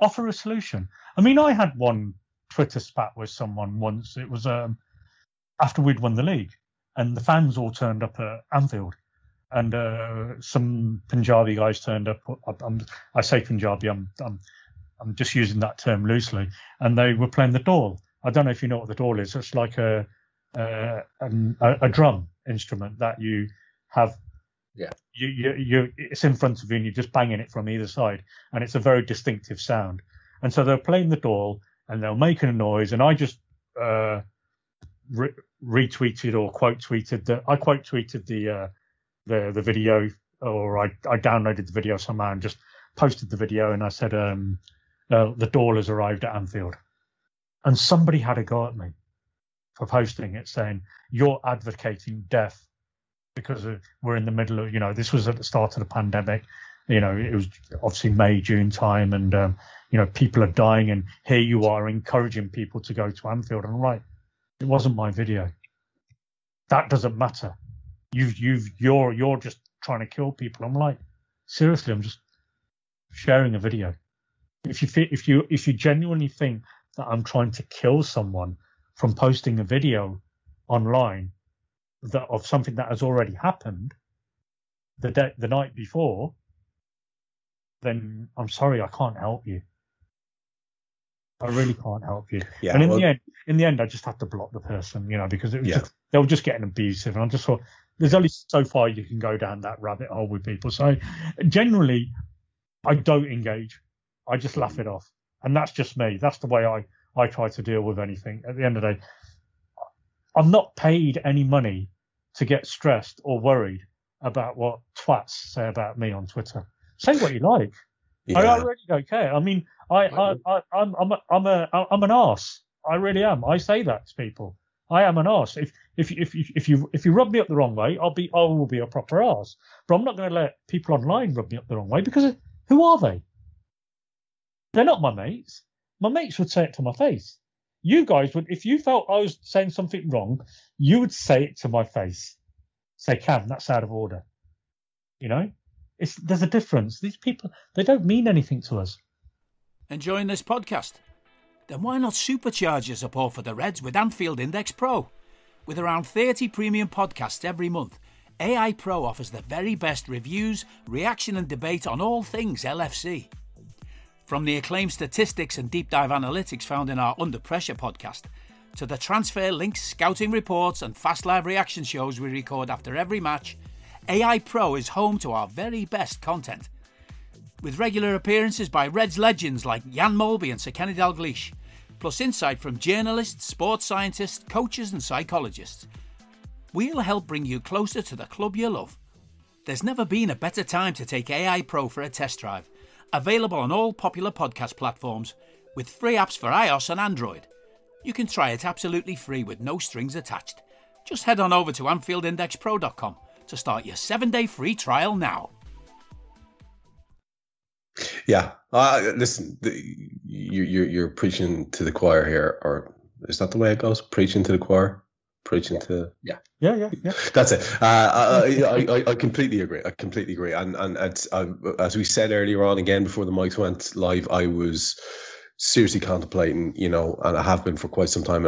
Offer a solution. I mean, I had one Twitter spat with someone once. It was um, after we'd won the league, and the fans all turned up at Anfield, and uh, some Punjabi guys turned up. I, I say Punjabi. I'm, I'm I'm just using that term loosely, and they were playing the dhol. I don't know if you know what the dhol is. It's like a uh, an, a, a drum instrument that you have. Yeah. You, you, you, it's in front of you, and you're just banging it from either side, and it's a very distinctive sound. And so they're playing the dhol and they're making a noise, and I just uh, re- retweeted or quote tweeted that I quote tweeted the uh, the the video, or I I downloaded the video somehow and just posted the video, and I said um, uh, the dhol has arrived at Anfield, and somebody had a go at me for posting it, saying you're advocating death because we're in the middle of you know this was at the start of the pandemic. You know, it was obviously May, June time, and um, you know people are dying, and here you are encouraging people to go to Anfield. And I'm like, it wasn't my video. That doesn't matter. You've you've you're you're just trying to kill people. I'm like, seriously, I'm just sharing a video. If you if you if you genuinely think that I'm trying to kill someone from posting a video online that of something that has already happened the day the night before, then I'm sorry, I can't help you. I really can't help you. Yeah, and in well- the end, in the end, I just had to block the person, you know, because it was Yeah. just, they were just getting abusive, and I just thought there's only so far you can go down that rabbit hole with people. So generally, I don't engage. I just laugh it off, and that's just me. That's the way I I try to deal with anything. At the end of the day, I'm not paid any money to get stressed or worried about what twats say about me on Twitter. Say what you like. I, I really don't care. I mean, I, I, I I'm, I'm, a, I'm a, I'm an ass. I really am. I say that to people. I am an ass. If, if, if, if, if you, if you rub me up the wrong way, I'll be, I will be a proper ass. But I'm not going to let people online rub me up the wrong way because who are they? They're not my mates. My mates would say it to my face. You guys would, if you felt I was saying something wrong, you would say it to my face. Say, Kam, that's out of order. You know, it's there's a difference. These people, they don't mean anything to us. Enjoying this podcast? Then why not supercharge your support for the Reds with Anfield Index Pro? With around 30 premium podcasts every month, AI Pro offers the very best reviews, reaction, and debate on all things LFC. From the acclaimed statistics and deep dive analytics found in our Under Pressure podcast, to the transfer links, scouting reports, and fast live reaction shows we record after every match, AI Pro is home to our very best content. With regular appearances by Reds legends like Jan Molby and Sir Kenny Dalglish, plus insight from journalists, sports scientists, coaches, and psychologists. We'll help bring you closer to the club you love. There's never been a better time to take AI Pro for a test drive. Available on all popular podcast platforms with free apps for iOS and Android. You can try it absolutely free with no strings attached. Just head on over to AnfieldIndexPro.com to start your seven day free trial now. Yeah. Uh, listen, the, you, you're you're preaching to the choir here, or is that the way it goes? Preaching to the choir, preaching to. Yeah, yeah, yeah. Yeah [laughs] that's it. Uh, I, I, I, I completely agree. I completely agree. And and it's, uh, as we said earlier on, again before the mics went live, I was seriously contemplating, you know, and I have been for quite some time.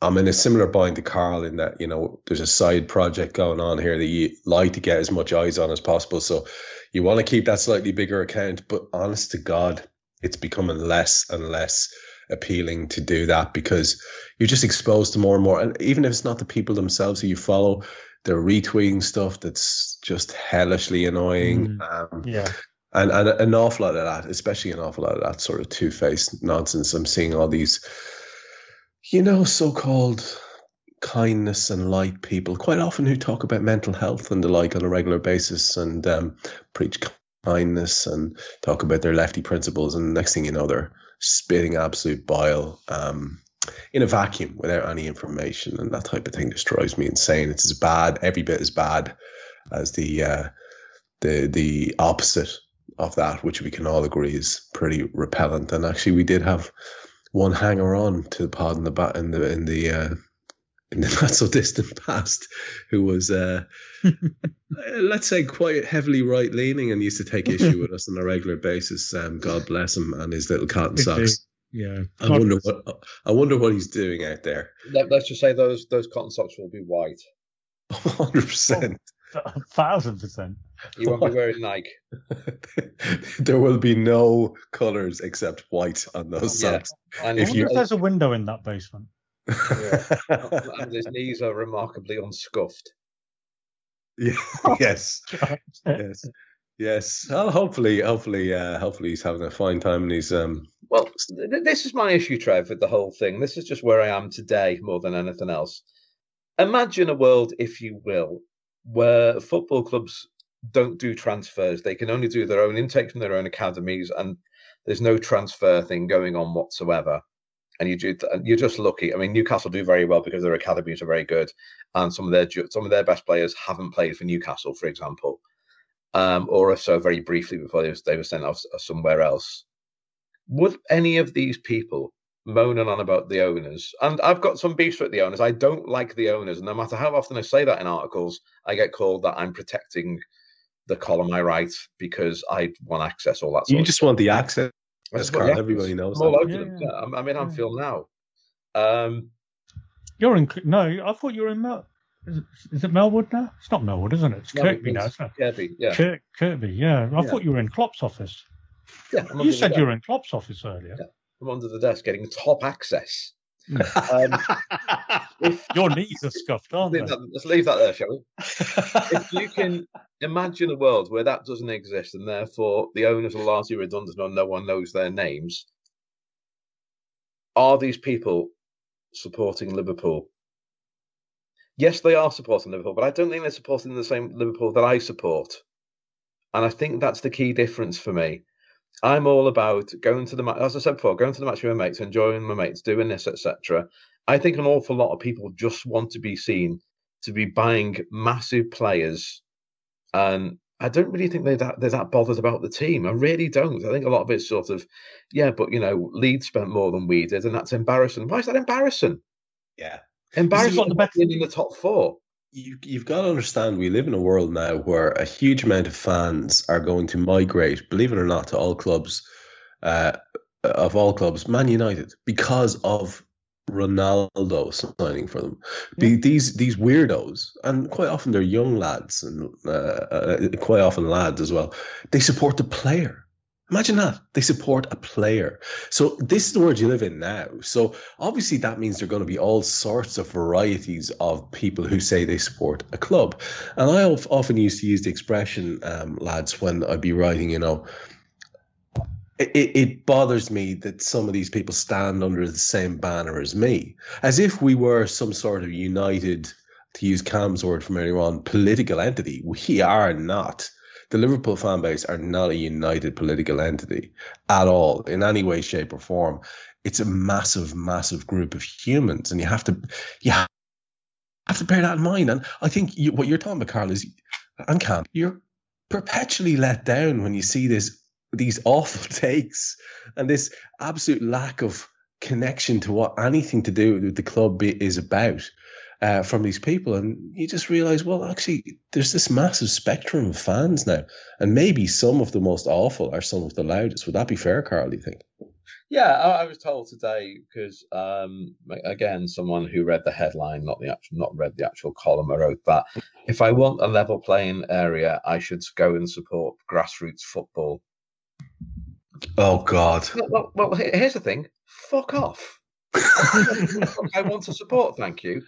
I'm in a similar bind to Karl in that, you know, there's a side project going on here that you like to get as much eyes on as possible. So you want to keep that slightly bigger account, but honest to God, it's becoming less and less appealing to do that because you're just exposed to more and more. And even if it's not the people themselves who you follow, they're retweeting stuff that's just hellishly annoying. Um, Yeah. and and an awful lot of that, especially an awful lot of that sort of two faced nonsense. I'm seeing all these, you know, so called kindness and light people, quite often who talk about mental health and the like on a regular basis and um, preach kindness and talk about their lefty principles. And next thing you know, they're spitting absolute bile um, in a vacuum without any information. And that type of thing just drives me insane. It's as bad, every bit as bad as the uh, the the opposite of that, which we can all agree is pretty repellent. And actually, we did have one hanger on to the pod in the bat in the in the uh, in the [laughs] not so distant past, who was uh, [laughs] let's say quite heavily right leaning and used to take issue [laughs] with us on a regular basis. Um, God bless him and his little cotton socks. Yeah. I wonder what I wonder what he's doing out there. Let, us just say those those cotton socks will be white. Hundred percent. A [laughs] thousand percent. You won't be wearing Nike. [laughs] there will be no colours except white on those Yeah. socks. And I If wonder you- if there's a window in that basement. and his knees are remarkably unscuffed. Yeah. [laughs] yes. Yes. Yes. Well, hopefully, hopefully, uh, hopefully he's having a fine time and he's um. Well, th- this is my issue, Trev, with the whole thing. This is just where I am today more than anything else. Imagine a world, if you will, where football clubs don't do transfers. They can only do their own intake from their own academies, and there's no transfer thing going on whatsoever. And you do, you're just lucky. I mean, Newcastle do very well because their academies are very good, and some of their some of their best players haven't played for Newcastle, for example, um, or if so very briefly before they, was, they were sent off somewhere else would any of these people moaning on about the owners and i've got some beefs with the owners i don't like the owners and no matter how often i say that in articles i get called that i'm protecting the column I write because I want access all that. Stuff. You just want the access. That's Karl. Everybody knows. I'm all that. over Yeah, them. yeah. Yeah, I'm, I'm in Anfield now. Um, You're in. No, I thought you were in Mel. Is it, is it Melwood now? It's not Melwood, isn't it? It's no, Kirkby now, isn't it? Kirkby, yeah, Kirk, Kirkby, yeah. I Yeah. thought you were in Klopp's office. yeah. I'm You said you were in Klopp's office earlier. Yeah. I'm under the desk getting top access. Um, [laughs] if, Your knees are scuffed, aren't they? that- let's leave that there, shall we? if you can imagine a world where that doesn't exist and therefore the owners are largely redundant or no one knows their names, are these people supporting Liverpool? Yes, they are supporting Liverpool, but I don't think they're supporting the same Liverpool that I support. And I think that's the key difference for me. I'm all about going to the match, as I said before, going to the match with my mates, enjoying my mates, doing this, etc. I think an awful lot of people just want to be seen to be buying massive players, and I don't really think they're that they're that bothered about the team. I really don't. I think a lot of it's sort of, yeah, but you know, Leeds spent more than we did, and that's embarrassing. Why is that embarrassing? yeah. Embarrassing the in the top four. You, you've got to understand, we live in a world now where a huge amount of fans are going to migrate, believe it or not, to all clubs, uh, of all clubs, Man United, because of Ronaldo signing for them. Be, these these weirdos, and quite often they're young lads, and uh, uh, quite often lads as well. They support the player. Imagine that they support a player. So this is the world you live in now. So obviously that means there are going to be all sorts of varieties of people who say they support a club. And I often used to use the expression, um, lads, when I'd be writing, you know, it, it bothers me that some of these people stand under the same banner as me, as if we were some sort of united, to use Kam's word from earlier on, political entity. We are not. The Liverpool fan base are not a united political entity at all, in any way, shape, or form. It's a massive, massive group of humans, and you have to, you have to bear that in mind. And I think you, what you're talking about, Karl, is and Kam, you're perpetually let down when you see this these awful [laughs] takes and this absolute lack of connection to what anything to do with the club is about uh, from these people, and you just realize, well, actually, there's this massive spectrum of fans now, and maybe some of the most awful are some of the loudest. Would that be fair, Karl? Do you think? Yeah, I, I was told today because um, again, someone who read the headline, not the actual, not read the actual column, I wrote that if I want a level playing area, I should go and support grassroots football. Oh God! Well, well, well here's the thing: fuck off. [laughs] I want to support, thank you.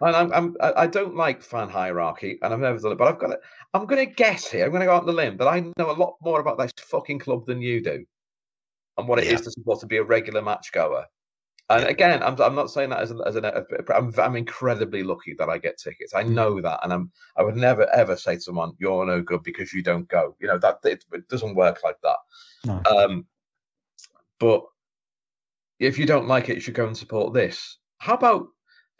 And I'm, I'm, I don't like fan hierarchy, and I've never done it. But I've got it. I'm going to guess here. I'm going to go out on the limb that I know a lot more about this fucking club than you do, and what it is Yeah. to support to be a regular match goer. And again, I'm, I'm not saying that as an, as an I'm, I'm incredibly lucky that I get tickets. I know that, and I'm I would never ever say to someone, "You're no good because you don't go." You know that it, it doesn't work like that. No. Um, but if you don't like it, you should go and support this. How about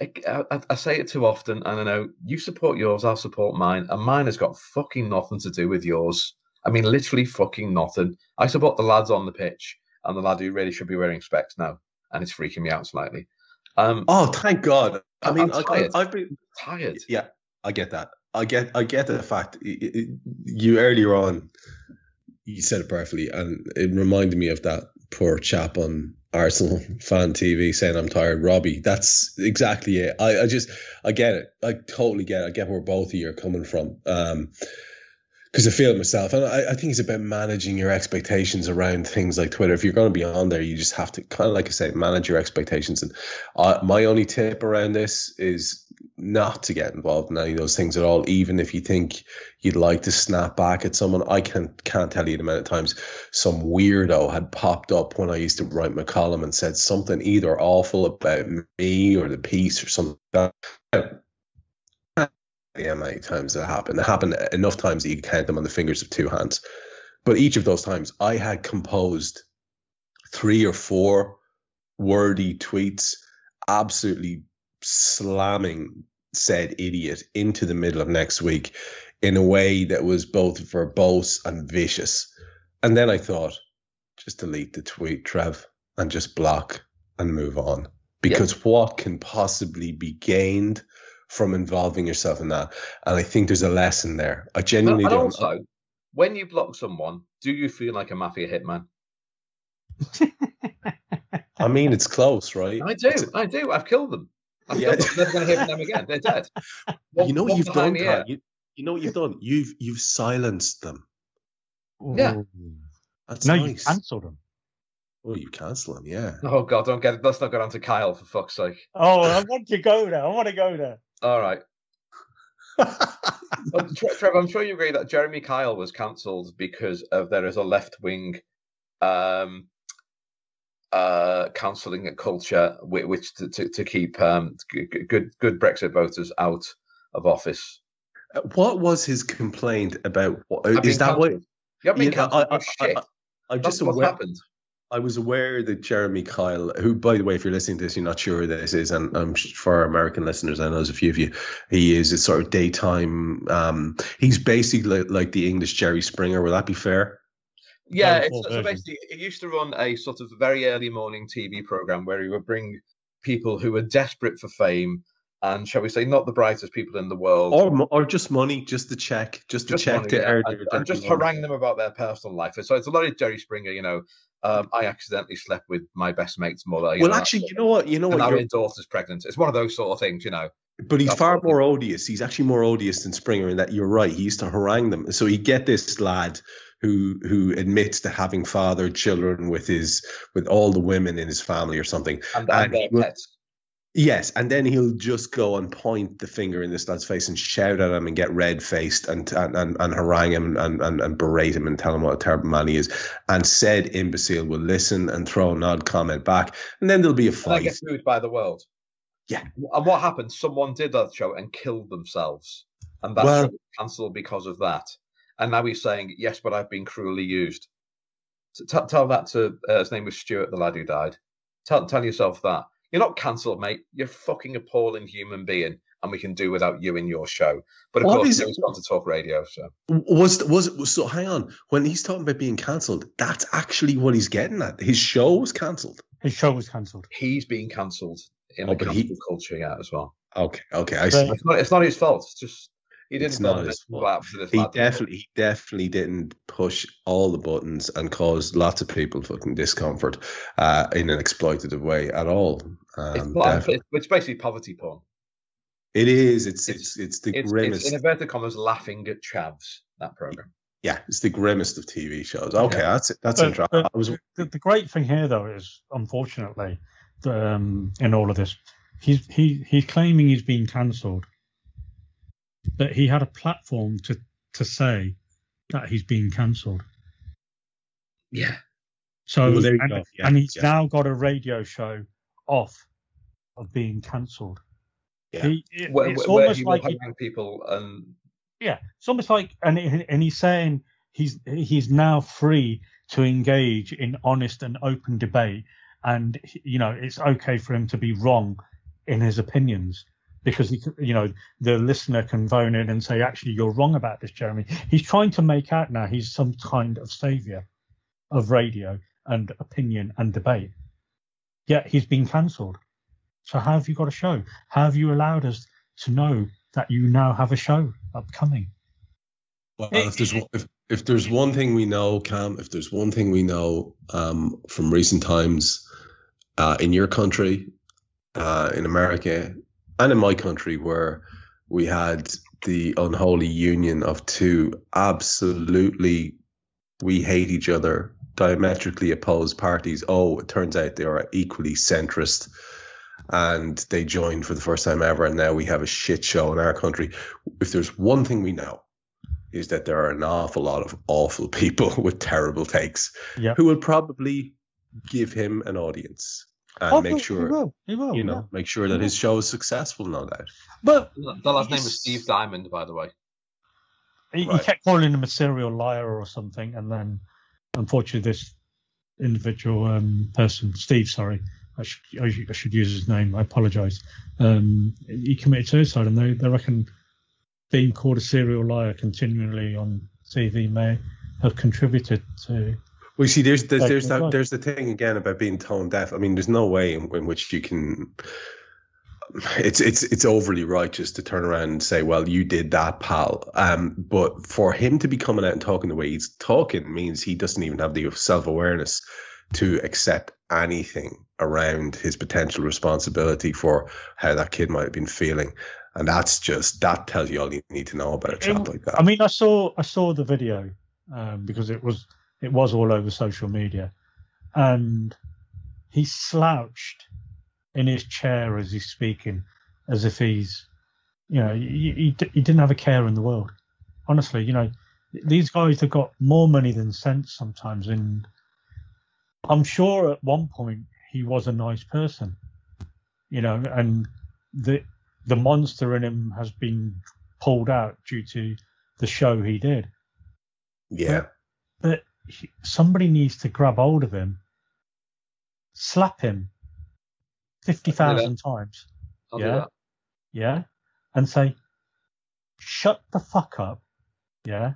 I, I, I say it too often, and I know you support yours, I'll support mine, and mine has got fucking nothing to do with yours. I mean, literally fucking nothing. I support the lads on the pitch, and the lad who really should be wearing specs now, and it's freaking me out slightly. Um, Oh, thank God! I I'm mean, I. I, I've been tired. Yeah, I get that. I get I get the fact i- i- you earlier on you said it perfectly, and it reminded me of that poor chap on Arsenal fan TV saying I'm tired, Robbie. That's exactly it. I, I just I get it. I totally get it. I get where both of you are coming from. Um, because I feel it myself, and I, I think it's about managing your expectations around things like Twitter. If you're going to be on there, you just have to kind of like I say, manage your expectations. And uh, my only tip around this is not to get involved in any of those things at all. Even if you think you'd like to snap back at someone, I can't can't tell you the amount of times some weirdo had popped up when I used to write my column and said something either awful about me or the piece or something. Like yeah, many times that happened. It happened enough times that you count them on the fingers of two hands. But each of those times, I had composed three or four wordy tweets, absolutely slamming said idiot into the middle of next week in a way that was both verbose and vicious. And then I thought, just delete the tweet, Trev, and just block and move on. Because what can possibly be gained from involving yourself in that? And I think there's a lesson there. I And, genuinely and don't. also, when you block someone, do you feel like a mafia hitman? I mean, it's close, right? I do. It's- I do. I've killed them. I've Yeah. killed them. I'm never going to hear from them again. They're dead. One- [laughs] you know what you've done, the You, you know what you've done? You've you've silenced them. Yeah. Ooh. That's No, you nice. cancelled them. Oh, you cancel them, yeah. Oh God, don't get it. Let's not get on to Kyle for fuck's sake. Oh, I want to go there. I want to go there. All right. [laughs] Trevor, I'm sure you agree that Jeremy Kyle was cancelled because of there is a left wing um, uh, counselling culture whi- which to, to, to keep um, good good Brexit voters out of office. Uh, what was his complaint about? What, is that what? You haven't been Yeah, I- cancelled I- I- shit. I- I'm just aware. happened. I was aware that Jeremy Kyle, who, by the way, if you're listening to this, you're not sure who this is, and um, for our American listeners, I know there's a few of you. He is a sort of daytime. Um, he's basically like, like the English Jerry Springer. Will that be fair? Yeah, Very it's, so basically, he used to run a sort of very early morning TV program where he would bring people who were desperate for fame and, shall we say, not the brightest people in the world. Or or just money, just to check, just to check money, to yeah, earn and, and just money. harangue them about their personal life. So it's a lot of Jerry Springer, you know. Um, I accidentally slept with my best mate's mother. Well, know, actually, you know what? You know what? your daughter's pregnant. It's one of those sort of things, you know. But he's That's far more odious. He's actually more odious than Springer in that you're right. He used to harangue them. So you get this lad who who admits to having fathered children with his with all the women in his family or something. And, And and Yes, and then he'll just go and point the finger in this lad's face and shout at him and get red faced and, and and and harangue him and, and and berate him and tell him what a terrible man he is. And said imbecile will listen and throw an odd comment back, and then there'll be a And fight. get booed by the world. Yeah. And what happened? Someone did that show and killed themselves. And that Well- show was cancelled because of that. And now he's saying, yes, but I've been cruelly used. T- tell that to, uh, his name was Stuart, the lad who died. Tell, tell yourself that. You're not cancelled, mate. You're a fucking appalling human being, and we can do without you in your show. But of What course, is- he was gone to talk radio, so. Was was was so? Hang on. When he's talking about being cancelled, that's actually what he's getting at. His show was cancelled. His show was cancelled. He's being cancelled in Oh, the but he- cancel culture, yeah, as well. Okay, okay, I see. It's not, it's not his fault. It's just he didn't It's not his fault. for this He definitely, he definitely didn't push all the buttons and cause lots of people fucking discomfort uh, in an exploitative way at all. It's, Um, not- definitely. it's, it's basically poverty porn. It is. It's It's- it's it's the It's, grimmest. it's in inverted commas laughing at chavs. That program. yeah, it's the grimmest of TV shows. Okay, Yeah. that's that's But- interesting. but I was the, the great thing here, though, is unfortunately, um, in all of this, he's he he's claiming he's been cancelled, but he had a platform to to say that he's being cancelled. Yeah. So Well, there you and, go. Yeah, and he's yeah. now got a radio show off of being cancelled. Yeah. He, it- Where, it's where- where almost he like he, people and yeah, it's almost like and and he's saying he's he's now free to engage in honest and open debate, and you know it's okay for him to be wrong in his opinions because he, you know the listener can phone in and say actually you're wrong about this, Jeremy. He's trying to make out now he's some kind of savior of radio and opinion and debate. Yet he's been cancelled. So how have you got a show? How have you allowed us to know that you now have a show upcoming? Well, if there's if, if there's one thing we know, Kam, if there's one thing we know um, from recent times uh, in your country, uh, in America, and in my country, where we had the unholy union of two absolutely we hate each other, diametrically opposed parties. Oh, it turns out they are equally centrist. And they joined for the first time ever, and now we have a shit show in our country. If there's one thing we know, is that there are an awful lot of awful [laughs] people with terrible takes Yep. who will probably give him an audience and Oh, make he sure will. He will. you know yeah. make sure that his show is successful no doubt But the last name was He's- Steve Dymond, by the way. he, he kept calling him a serial liar or something, and then unfortunately this individual um, person, Steve, sorry, I should I should, I should use his name. I apologise. Um, he committed suicide, and they they reckon being called a serial liar continually on TV may have contributed to. Well you see there's there's there's, that, there's the thing again about being tone deaf i mean there's no way in, in which you can it's it's it's overly righteous to turn around and say, "Well, you did that, pal." Um, but for him to be coming out and talking the way he's talking means he doesn't even have the self awareness to accept anything around his potential responsibility for how that kid might have been feeling, and that's just that tells you all you need to know about a chap like that. I mean, I saw I saw the video um, because it was it was all over social media, and he slouched in his chair as he's speaking, as if he's, you know, he, he, he didn't have a care in the world. Honestly, you know, these guys have got more money than sense sometimes, and I'm sure at one point he was a nice person, you know, and the the monster in him has been pulled out due to the show he did. Yeah. But, but somebody needs to grab hold of him, slap him fifty thousand times. I'll do yeah, that. yeah, and say, "Shut the fuck up." Yeah,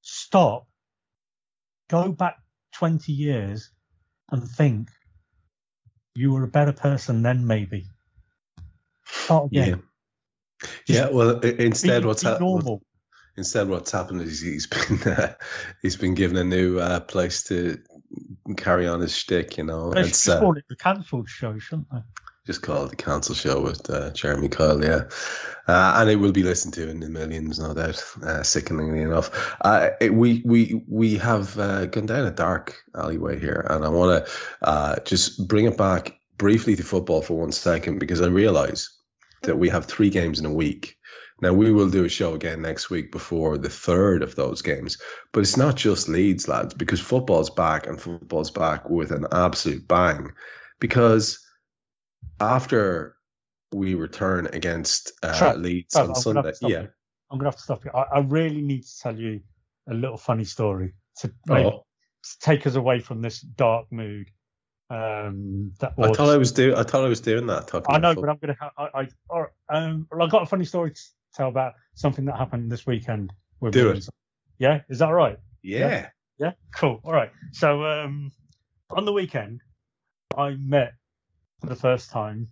stop. Go back twenty years and think you were a better person then, maybe. Start Yeah. again. Yeah. Well, instead, Be- what's be normal. Instead, what's happened is he's [laughs] been uh, he's been given a new uh, place to carry on his shtick. You know, They it's just uh, call it the cancelled show, shouldn't they? just called the Council Show with uh, Jeremy Kyle, yeah. Uh, and it will be listened to in the millions, no doubt. Uh, sickeningly enough, uh, it, we we we have uh, gone down a dark alleyway here, and I want to uh, just bring it back briefly to football for one second because I realise that we have three games in a week. Now we will do a show again next week before the third of those games, but it's not just Leeds, lads, because football's back and football's back with an absolute bang. Because after we return against uh, Leeds on I'm Sunday, to yeah. you. I'm gonna have to stop you. I, I really need to tell you a little funny story to maybe Oh, to take us away from this dark mood. Um, that I thought I was doing. I thought I was doing that. I know, but I'm gonna. Ha- I, I, or, um, well, I got a funny story to tell about something that happened this weekend. With Do it. Yeah, is that right? yeah. Yeah, cool. All right. So um, on the weekend, I met for the first time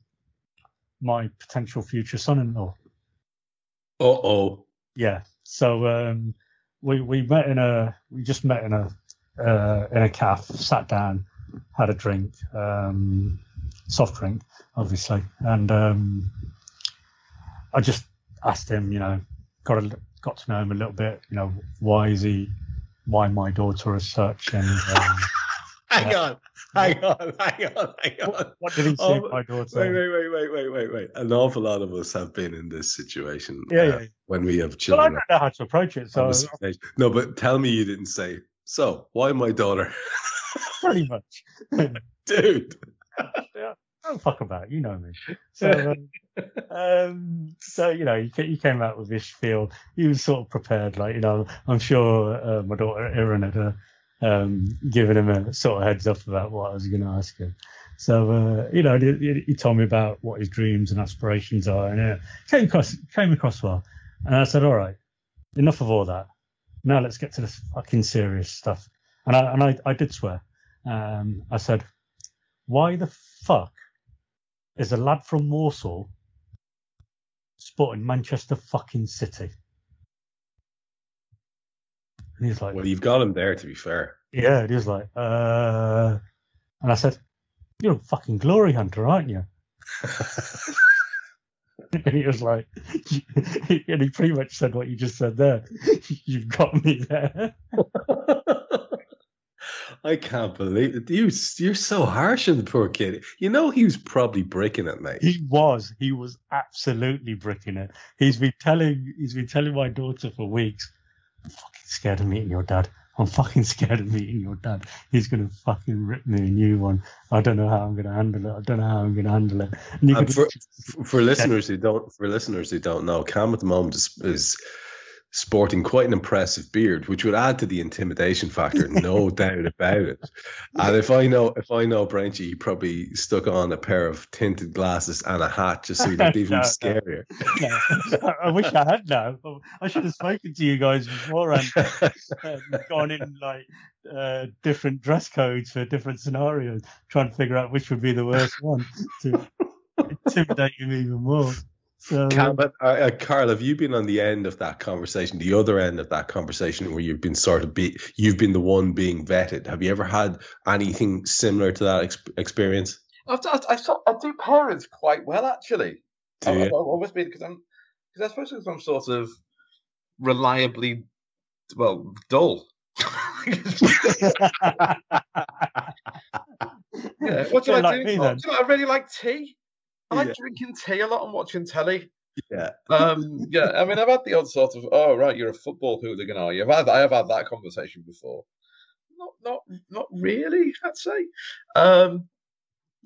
my potential future son-in-law. Uh oh. Yeah. So um, we we met in a we just met in a uh, in a cafe, sat down, had a drink, um, soft drink, obviously, and um, I just asked him, you know, got a, got to know him a little bit, you know, why is he, why my daughter is such, and um, [laughs] Hang Yeah. on. Hang on. Hang on. Hang on. what, what did he say, Oh, my daughter? Wait, wait, wait, wait, wait, wait, wait. An awful lot of us have been in this situation. Yeah, uh, yeah. When we have children. Well, I don't know how to approach it, so on the stage. No, but tell me you didn't say. So why my daughter, [laughs] pretty much. dude? [laughs] don't fuck about, you know me. So, um, um, so you know, he came out with this field. He was sort of prepared, like you know. I'm sure uh, my daughter Erin had uh, um, given him a sort of heads up about what I was going to ask him. So uh, you know, he, he- told me about what his dreams and aspirations are, and uh, came across came across well. And I said, all right, enough of all that. Now let's get to the fucking serious stuff. And I and I, I did swear. Um, I said, why the fuck is a lad from Warsaw spotting Manchester fucking City? And he's like, Well, you've got him there. To be fair. yeah, and he was like, uh, and I said, you're a fucking glory hunter, aren't you? [laughs] And he was like, [laughs] and he pretty much said what you just said there. [laughs] You've got me there. I can't believe it. You, you're so harsh on the poor kid. You know he was probably breaking it, mate. He was, he was absolutely bricking it. He's been telling, he's been telling my daughter for weeks, I'm fucking scared of meeting your dad. I'm fucking scared of meeting your dad. He's gonna fucking rip me a new one. I don't know how I'm gonna handle it. I don't know how I'm gonna handle it. And And for, for listeners who don't, for listeners who don't know, Kam at the moment is, is sporting quite an impressive beard, which would add to the intimidation factor, [laughs] no doubt about it. And if I know, if I know Branchy, he probably stuck on a pair of tinted glasses and a hat just so he looked [laughs] even No, scarier. No, [laughs] I wish I had now. I should have spoken to you guys beforehand. um, gone in like uh, different dress codes for different scenarios, trying to figure out which would be the worst one. To, intimidate him even more. So, Kam, uh, uh, Karl, have you been on the end of that conversation, the other end of that conversation, where you've been sort of be, you've been the one being vetted? Have you ever had anything similar to that ex- experience? I've, I, I, sort- I do parents quite well actually. Do I've, you? I've always been because I'm because I suppose because I'm sort of reliably well dull. [laughs] [laughs] yeah. What do I like do? me Oh, do you know, I really like tea. I like Yeah. drinking tea a lot and watching telly. Yeah. Um, yeah, I mean, I've had the odd sort of, oh right, you're a football hooligan, are you? I've had, I have had that conversation before. Not, not, not really. I'd say. Um,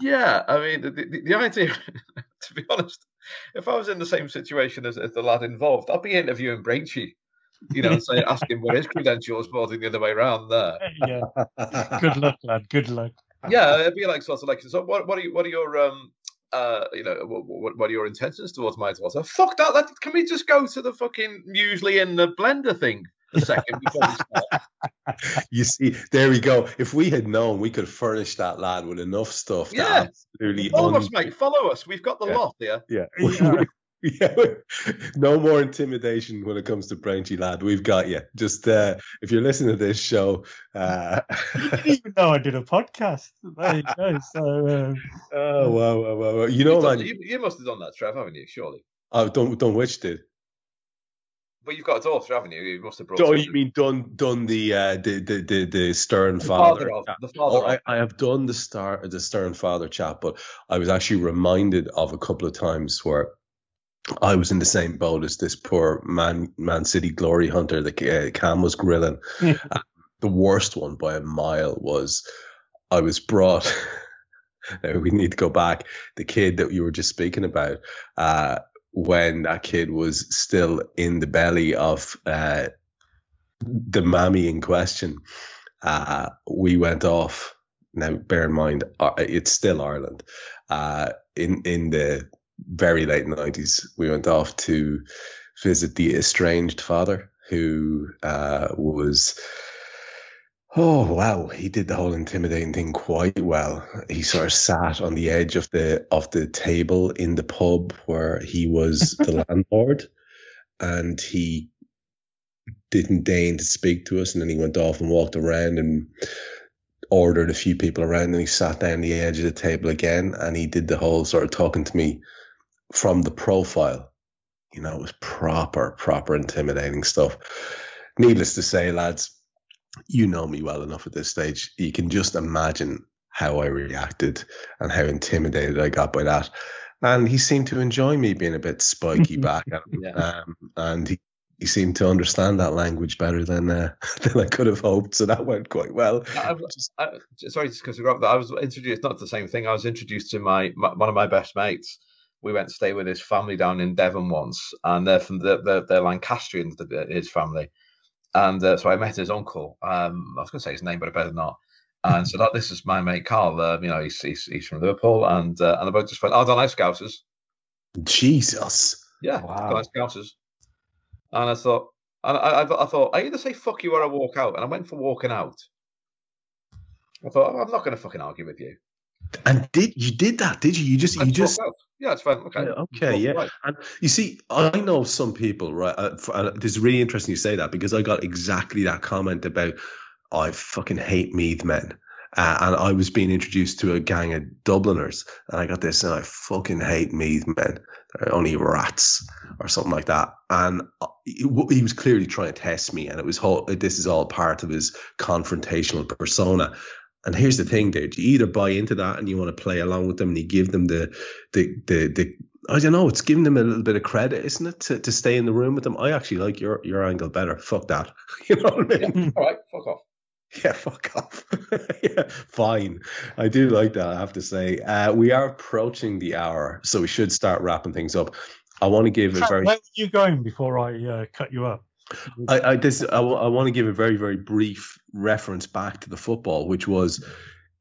yeah, I mean, the, the, the idea, [laughs] to be honest, if I was in the same situation as, as the lad involved, I'd be interviewing Branchy, you know, and say, [laughs] asking what his credentials more than the other way around there. yeah. Good luck, lad. Good luck. Yeah, it'd be like sort of like, so what, what are you, what are your, um, uh, you know, what, what, are your intentions towards my daughter? Fuck that, that! Can we just go to the fucking muesli in the blender thing a second before? [laughs] You see, there we go. If we had known, we could furnish that lad with enough stuff. Yeah. absolutely. Follow un- us, mate. Follow us. We've got the Yeah. lot here. Yeah. Yeah. [laughs] yeah. [laughs] No more intimidation when it comes to Branchy lad. We've got you. Just uh, if you're listening to this show, uh, You didn't even know I did a podcast. There you go. [laughs] So, um, oh wow, wow, wow, wow. You know, You've done- man, you, you must have done that, Trev, haven't you? Surely. I don't don't which did. But you've got a daughter, haven't you? You must have brought. Oh, something. you mean done done the uh, the, the the the stern the father? father of the father Oh, of. I, I have done the star the stern father chat, but I was actually reminded of a couple of times where I was in the same boat as this poor man Man City glory hunter that uh, Kam was grilling. Uh, the worst one by a mile was I was brought. [laughs] now we need to go back. The kid that you were just speaking about. Uh, when that kid was still in the belly of uh, the mammy in question, uh, we went off. Now, bear in mind, uh, it's still Ireland. Uh, in in the very late nineties, we went off to visit the estranged father, who uh, was. Oh wow, he did the whole intimidating thing quite well. He sort of sat on the edge of the of the table in the pub where he was [laughs] the landlord, and he didn't deign to speak to us. And then he went off and walked around and ordered a few people around. And he sat down the edge of the table again, and he did the whole sort of talking to me from the profile. You know, it was proper, proper intimidating stuff. Needless to say, lads, you know me well enough at this stage. You can just imagine how I reacted and how intimidated I got by that. And he seemed to enjoy me being a bit spiky [laughs] back at him. Yeah. Um, and he, he seemed to understand that language better than uh, [laughs] than I could have hoped. So that went quite well. I, I, sorry, just because I was introduced, not the same thing. I was introduced to my, my one of my best mates. We went to stay with his family down in Devon once, and they're from the, they're, they're Lancastrians, the- his family. And uh, so I met his uncle. Um, I was going to say his name, but I better not. And so that this is my mate Karl. Uh, you know, he's, he's he's from Liverpool, and uh, and they both just went, "Oh, don't like Scousers." Jesus. Yeah, Wow. don't like Scousers. And I thought, and I, I, I thought, I either say "fuck you" or I walk out, and I went for walking out. I thought, I'm not going to fucking argue with you. And did you did that? Did you? You just you just just walked out. yeah, it's fine. Okay, Yeah, okay, yeah. Right. And you see, I know some people, right? Uh, for, uh, this is really interesting you say that because I got exactly that comment about I fucking hate Meath men. Uh, and I was being introduced to a gang of Dubliners, and I got this, and I fucking hate Meath men. They're only rats, or something like that. And uh, he he was clearly trying to test me, and it was whole. This is all part of his confrontational persona. And here's the thing, dude. You either buy into that and you want to play along with them, and you give them the the the the I don't know. It's giving them a little bit of credit, isn't it, to, to stay in the room with them? I actually like your your angle better. Fuck that. [laughs] You know what I mean? All right, fuck off. [laughs] Yeah, fuck off. [laughs] yeah, fine. I do like that. I have to say, uh, we are approaching the hour, so we should start wrapping things up. I want to give a very. Where very were you going before I uh, cut you up? I, I this I, want to give a very very brief reference back to the football, which was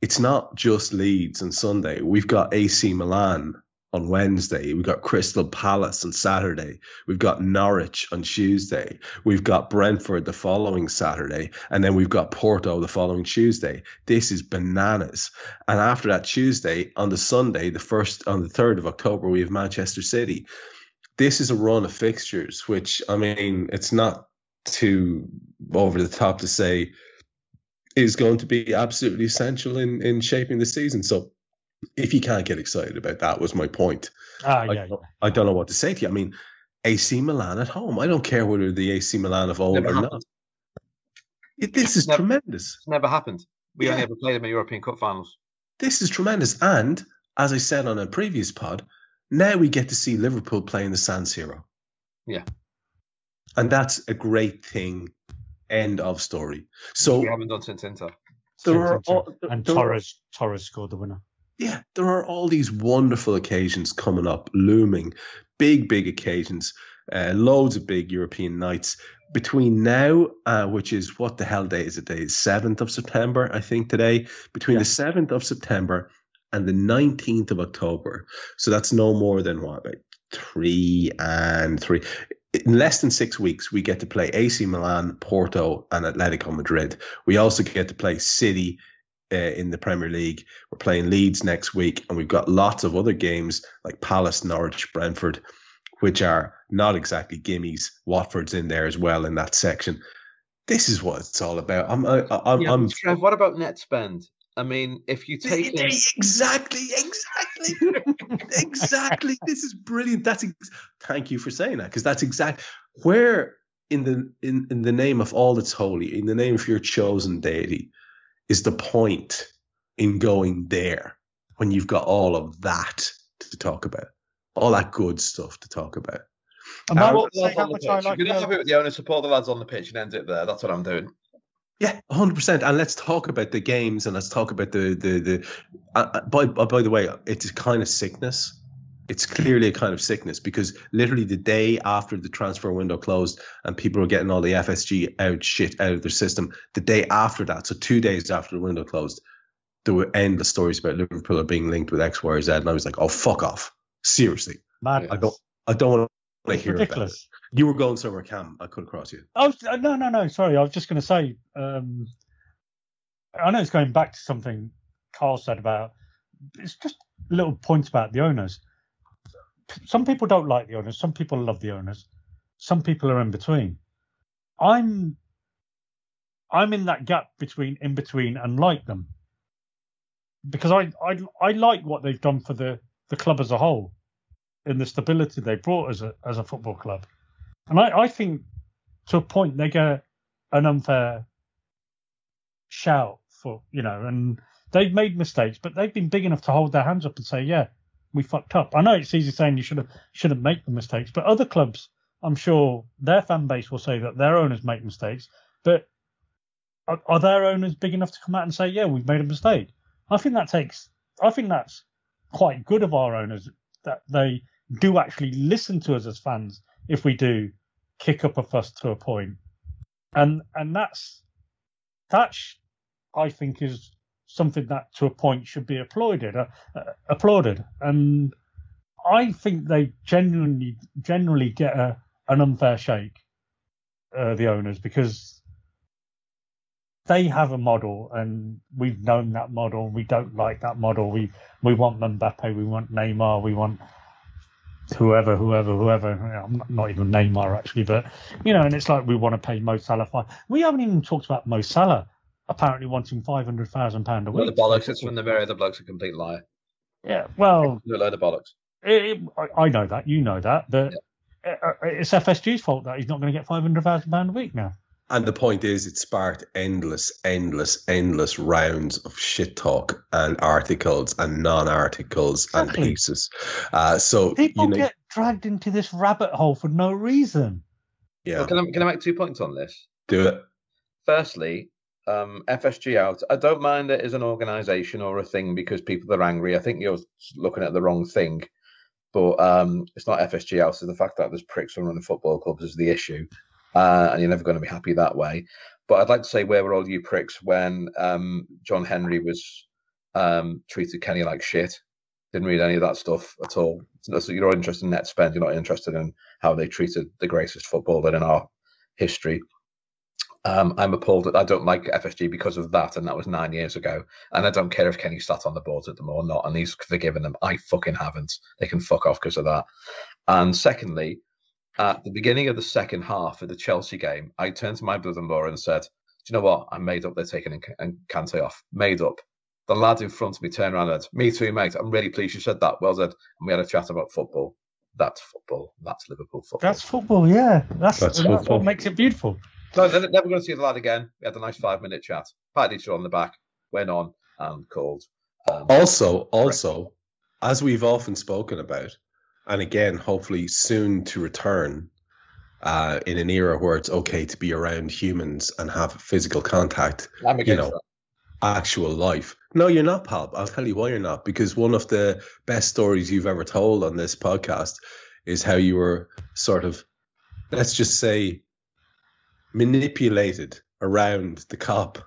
it's not just Leeds on Sunday. We've got AC Milan on Wednesday. We've got Crystal Palace on Saturday. We've got Norwich on Tuesday. We've got Brentford the following Saturday. And then we've got Porto the following Tuesday. This is bananas. And after that Tuesday, on the Sunday, the first, on the 3rd of October, we have Manchester City. This is a run of fixtures, which, I mean, it's not too over the top to say is going to be absolutely essential in, in shaping the season. So, if you can't get excited about that, was my point. Ah, yeah, I, don't, I don't know what to say to you. I mean, AC Milan at home. I don't care whether the AC Milan of old Never or happened. not. It, this is Never- tremendous. It's never happened. We Yeah. only ever played them in European Cup finals. This is tremendous. And as I said on a previous pod, now we get to see Liverpool playing the San Siro. Yeah. And that's a great thing. End of story. So we haven't done since Inter. there are Inter. all, and there are- Torres Torres scored the winner. yeah, there are all these wonderful occasions coming up, looming, big, big occasions, uh, loads of big European nights between now, uh, which is what the hell day is it? Day seventh of September, I think today. Between Yeah. the seventh of September and the nineteenth of October, so that's no more than what, like three and three. In less than six weeks, we get to play AC Milan, Porto, and Atletico Madrid. We also get to play City uh, in the Premier League. We're playing Leeds next week, and we've got lots of other games like Palace, Norwich, Brentford, which are not exactly gimmies. Watford's in there as well in that section. This is what it's all about. I'm, I, I'm, Yeah, I'm but Trev, what about net spend? I mean, if you take in, exactly, exactly, exactly. [laughs] This is brilliant. That's ex- thank you for saying that because that's exact where in the in in the name of all that's holy, in the name of your chosen deity, is the point in going there when you've got all of that to talk about, all that good stuff to talk about. And Um, I will Support the say how on the much I pitch. like you're not the- happy with the owner, support the lads on the pitch and end it there. That's what I'm doing. Yeah, hundred percent. And let's talk about the games, and let's talk about the the the. Uh, uh, by uh, by the way, it's a kind of sickness. It's clearly a kind of sickness because literally the day after the transfer window closed and people were getting all the FSG out shit out of their system, the day after that, so two days after the window closed, there were endless stories about Liverpool being linked with X, Y, or Z, and I was like, oh fuck off, seriously, Madness. I don't, I don't want to hear about it. ridiculous. You were going somewhere, Kam. I cut across you. Was, uh, no, no, no. Sorry, I was just going to say. Um, I know it's going back to something Karl said about. It's just a little point about the owners. Some people don't like the owners. Some people love the owners. Some people are in between. I'm. I'm in that gap between in between and like them. Because I, I I like what they've done for the, the club as a whole, and the stability they brought as a as a football club. And I, I think to a point they get an unfair shout for you know, and they've made mistakes, but they've been big enough to hold their hands up and say, yeah, we fucked up. I know it's easy saying you should have shouldn't make the mistakes, but other clubs, I'm sure their fan base will say that their owners make mistakes, but are, are their owners big enough to come out and say, yeah, we've made a mistake? I think that takes. I think that's quite good of our owners that they do actually listen to us as fans if we do kick up a fuss to a point, and and that's that sh- I think is something that to a point should be applauded, uh, uh, applauded, and I think they genuinely generally get a, an unfair shake, uh, the owners, because they have a model and we've known that model. We don't like that model. We we want Mbappe, we want Neymar, we want whoever, whoever, whoever. I'm not- even Neymar actually, but you know, and it's like we want to pay Mo Salah. Five. We haven't even talked about Mo Salah apparently wanting five hundred thousand pound a Well, week. the bollocks. It's from the very The bloke's a complete liar. Yeah, well, A load of bollocks. it, it- I, I know that, you know that, but uh, uh, it's FSG's fault that he's not going to get five hundred thousand pound a week now. And the point is, it sparked endless, endless, endless rounds of shit talk and articles and non-articles and pieces. Uh, so People you know, get dragged into this rabbit hole for no reason. yeah, Well, can I can I make two points on this? do it. Firstly, um, FSG out. I don't mind it as an organisation or a thing because people are angry. I think you're looking at the wrong thing. But um, it's not FSG out. It's the fact that there's pricks running football clubs is the issue, uh, and you're never going to be happy that way. But I'd like to say where were all you pricks when um, John Henry was um, treated Kenny like shit? Didn't read any of that stuff at all. So you're not interested in net spend. You're not interested in how they treated the greatest footballer in our history. Um, I'm appalled that I don't like FSG because of that, and that was nine years ago. And I don't care if Kenny sat on the boards at them or not, and he's forgiven them. I fucking haven't. They can fuck off because of that. And secondly, at the beginning of the second half of the Chelsea game, I turned to my brother-in-law and said, "Do you know what? I'm made up. They're taking and Kante off. Made up." The lad in front of me turned around and said, "Me too, mate. I'm really pleased you said that." Well said. And we had a chat about football. That's football. That's Liverpool football. That's football, yeah. That's, That's that's, football. what makes it beautiful. No, they're never going to see the lad again. We had a nice five minute chat. Patted each other on the back, went on and called. Um, Also, also, as we've often spoken about, and again, hopefully soon to return uh, in an era where it's okay to be around humans and have physical contact, you know, actual life. No, you're not, pal. I'll tell you why you're not. Because one of the best stories you've ever told on this podcast is how you were sort of, let's just say, manipulated around the Kop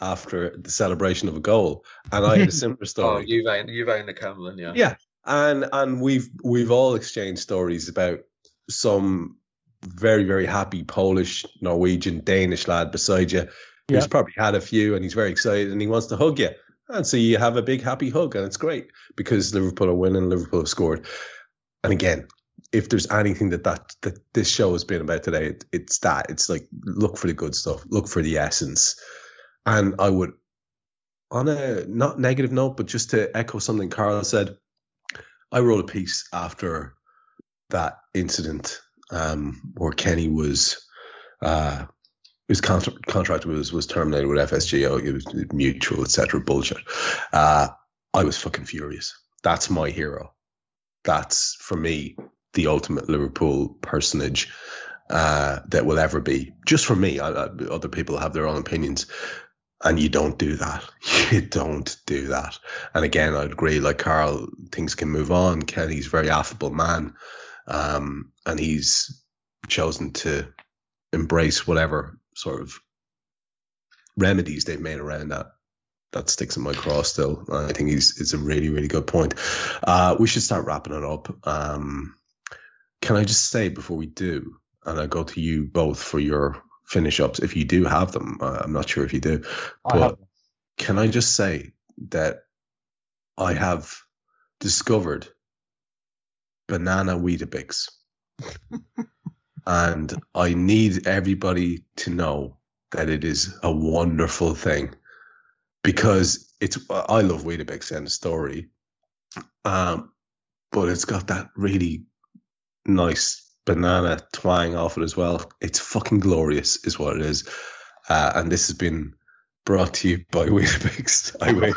after the celebration of a goal. And I had a [laughs] similar that. Oh, story. Juve, Juve and the Camelin, yeah. Yeah, and and we've we've all exchanged stories about some very very happy Polish, Norwegian, Danish lad beside you who's Yeah. probably had a few and he's very excited and he wants to hug you. And so you have a big happy hug and it's great because Liverpool are winning, Liverpool have scored. And again, if there's anything that that, that this show has been about today, it, it's that. It's like look for the good stuff, look for the essence. And I would on a not negative note, but just to echo something Karl said, I wrote a piece after that incident um, where Kenny was uh, his contract contract was was terminated with FSGO. It was mutual, etc. Bullshit. Uh, I was fucking furious. That's my hero. That's for me the ultimate Liverpool personage uh, that will ever be. Just for me. I, I, other people have their own opinions. And you don't do that. [laughs] You don't do that. And again, I'd agree. Like Karl, things can move on. Kenny's a very affable man, um, and he's chosen to embrace whatever sort of remedies they've made around that. That sticks in my craw still. I think he's it's a really really good point. Uh, we should start wrapping it up. Um, can I just say before we do, and I go to you both for your finish ups if you do have them. Uh, I'm not sure if you do, I but can I just say that I have discovered banana Weetabix. [laughs] and I need everybody to know that it is a wonderful thing because it's I love Weetabix and the story. Um, but it's got that really nice banana twang off it as well. It's fucking glorious, is what it is. Uh, and this has been brought to you by [laughs] Weetabix. I wish.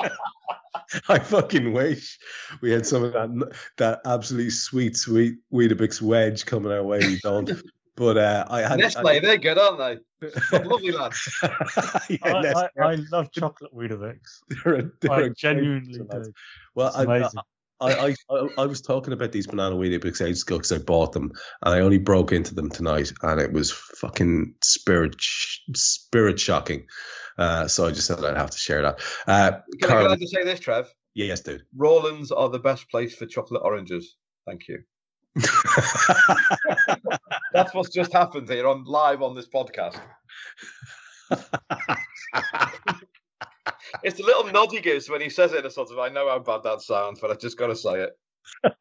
[laughs] I fucking wish we had some of that that absolutely sweet, sweet Weetabix wedge coming our way. We don't. But uh, I had Nestle, they're good, aren't they? Lovely lads. [laughs] yeah, I, I, I love chocolate Weetabix. they're a- they're a I great genuinely bunch of lads. do. Well, It's I, amazing. I, I, I, I was talking about these banana Weetabix ages ago because I bought them and I only broke into them tonight and it was fucking spirit spirit shocking. Uh, so I just said I'd have to share that. Uh, Can, I, Karl, I just say this, Trev? yes, dude. Roland's are the best place for chocolate oranges. Thank you. [laughs] That's what's just happened here on live on this podcast. [laughs] It's the little nod he gives when he says it in a sort of, I know how bad that sounds, but I just got to say it. [laughs]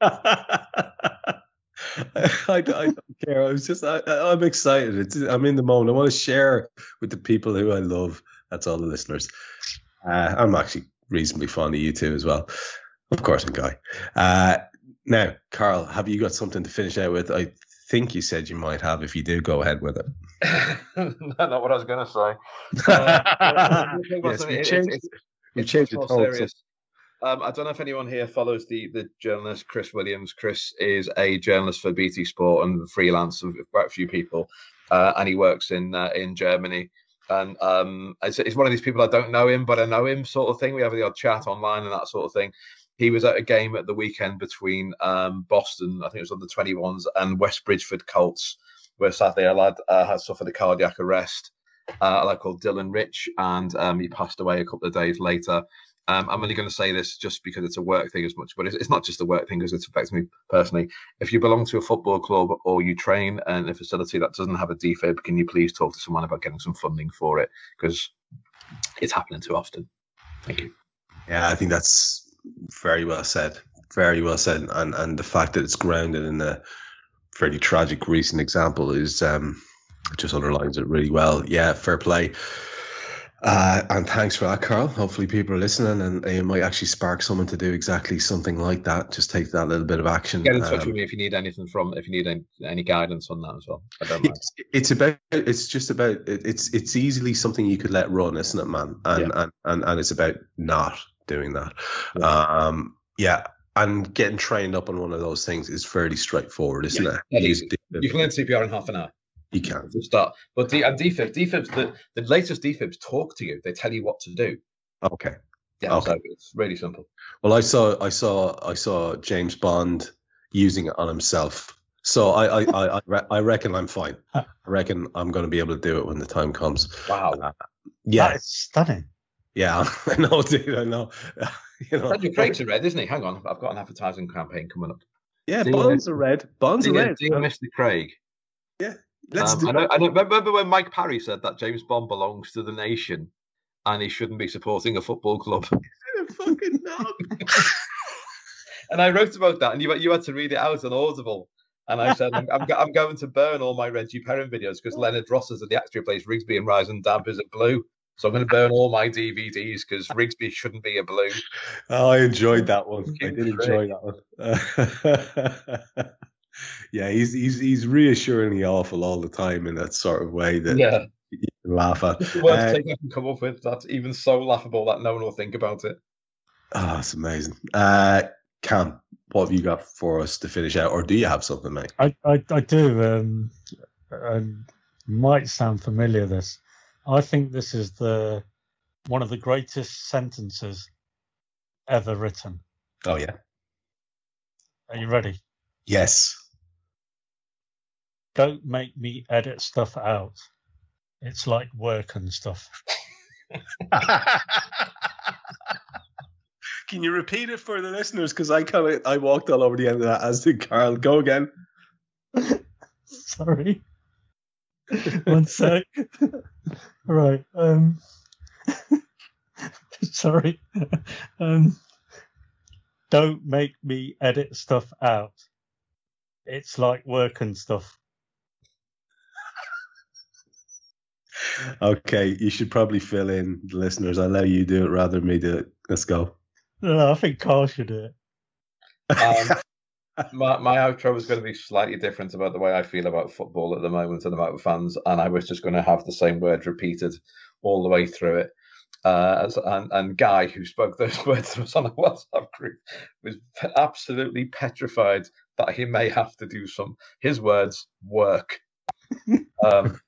I, I don't care. I was just, I, I'm excited. It's, I'm in the moment. I want to share with the people who I love. That's all the listeners. Uh, I'm actually reasonably fond of you two as well. Of course, I'm Guy. Uh, now, Karl, have you got something to finish out with? I think you said you might have. If you do, go ahead with it. [laughs] not what I was going to say. Uh, [laughs] yes, we changed, it's- we changed the more tone. Um, I don't know if anyone here follows the the journalist Chris Williams. Chris is a journalist for BT Sport and freelance with quite a few people, uh, and he works in uh, in Germany. And um, it's, it's one of these people I don't know him, but I know him, sort of thing. We have the odd chat online and that sort of thing. He was at a game at the weekend between um, Boston, I think it was on the 21s, and West Bridgford Colts, where sadly a lad uh, had suffered a cardiac arrest. Uh, a lad called Dylan Rich, and um, he passed away a couple of days later. um, I'm only going to say this just because it's a work thing as much, but it's, it's not just a work thing because it affects me personally. If you belong to a football club or you train in a facility that doesn't have a defib, can you please talk to someone about getting some funding for it? Because it's happening too often. Thank you. Yeah, I think that's very well said. Very well said. And and the fact that it's grounded in a fairly tragic recent example is um, just underlines it really well. Yeah, fair play. Uh, and thanks for that, Karl. Hopefully, people are listening, and it might actually spark someone to do exactly something like that. Just take that little bit of action. Get in touch um, with me if you need anything from, if you need any, any guidance on that as well. I don't it's, it's, about, it's just about, it's it's easily something you could let run, isn't it, man? And yeah. and, and and it's about not doing that. Yeah. Um, yeah, and getting trained up on one of those things is fairly straightforward, isn't yeah, it? You can learn CPR in half an hour. You can to start, but D, and defibs, defibs, the, the latest defibs talk to you. They tell you what to do. Okay. Yeah, okay. So it's really simple. Well, I saw, I saw, I saw James Bond using it on himself. So I, I, I, I reckon I'm fine. I reckon I'm going to be able to do it when the time comes. Wow. Uh, yeah, it's stunning. Yeah, [laughs] I know, dude. I know. [laughs] [laughs] you know, Craig's a red, isn't he? Hang on, I've got an advertising campaign coming up. Yeah, Bonds are red. Bonds are red. Dear Mr. Craig. Yeah. Let's um, do I, know, I know, remember when Mike Parry said that James Bond belongs to the nation and he shouldn't be supporting a football club. [laughs] fucking [laughs] and I wrote about that, and you you had to read it out on Audible. And I said, I'm, I'm, I'm going to burn all my Reggie Perrin videos because Leonard Rossiter the actor who plays Rigsby and Rising Damp is a blue. So I'm going to burn all my DVDs because Rigsby shouldn't be a blue. Oh, I enjoyed that one. I did enjoy that one. [laughs] yeah, he's he's he's reassuringly awful all the time in that sort of way that yeah. you can laugh at. the worst uh, thing I can come up with that's even so laughable that no one will think about it. Oh, that's amazing. Uh, Kam, what have you got for us to finish out, or do you have something, mate? I I, I do. Um, and might sound familiar. This I think this is the one of the greatest sentences ever written. Oh yeah. Are you ready? Yes. Don't make me edit stuff out. It's like work and stuff. [laughs] Can you repeat it for the listeners? Because I kind of I walked all over the end of that as did Karl. Go again. [laughs] Sorry. [laughs] One sec. right. Um. [laughs] sorry. Um. Don't make me edit stuff out. It's like work and stuff. okay, you should probably fill in the listeners. I'll let you do it rather than me do it. Let's go. No, I think Karl should do it. Um, my my outro was going to be slightly different about the way I feel about football at the moment and about fans, and I was just going to have the same words repeated all the way through it. Uh, and, and Guy, who spoke those [laughs] words to us on a WhatsApp group, was absolutely petrified that he may have to do some, his words, work. [laughs] Um,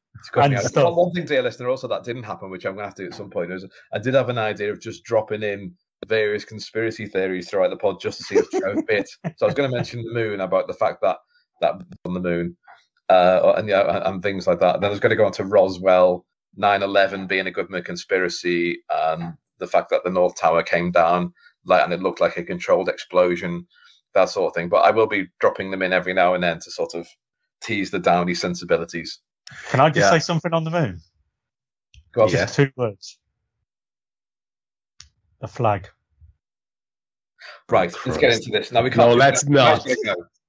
one thing, dear listener, also that didn't happen, which I'm going to have to do at some point, is I did have an idea of just dropping in various conspiracy theories throughout the pod just to see if Trev bit. So I was going to mention the moon about the fact that that on the moon, uh, and yeah, and things like that. And then I was going to go on to Roswell, 9/11 being a government conspiracy, and the fact that the North Tower came down, like, and it looked like a controlled explosion, that sort of thing. But I will be dropping them in every now and then to sort of tease the Downey sensibilities. Can I just yeah. say something on the moon? Go on, yeah. two words a flag. Right, let's get into this. Now we can't. No, let's not.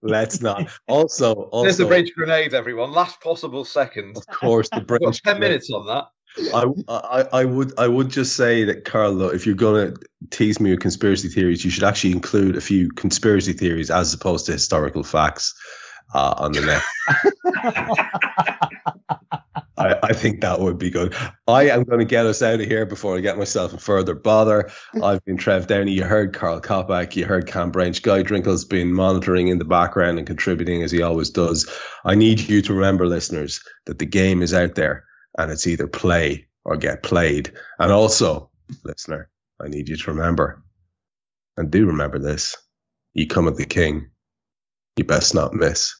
Let's not. Also, also, [laughs] there's the bridge grenade, everyone. Last possible second. Of course, the bridge. ten minutes on that. I, I, I would I would just say that Carlo, if you're gonna tease me with conspiracy theories, you should actually include a few conspiracy theories as opposed to historical facts uh, on the net. [laughs] I, I, think that would be good. I am going to get us out of here before I get myself in further bother. [laughs] I've been Trev Downey. You heard Karl Coppack. You heard Kam Brainch. Guy Drinkel's been monitoring in the background and contributing as he always does. I need you to remember, listeners, that the game is out there and it's either play or get played. And also, listener, I need you to remember, and do remember this you come at the king, you best not miss.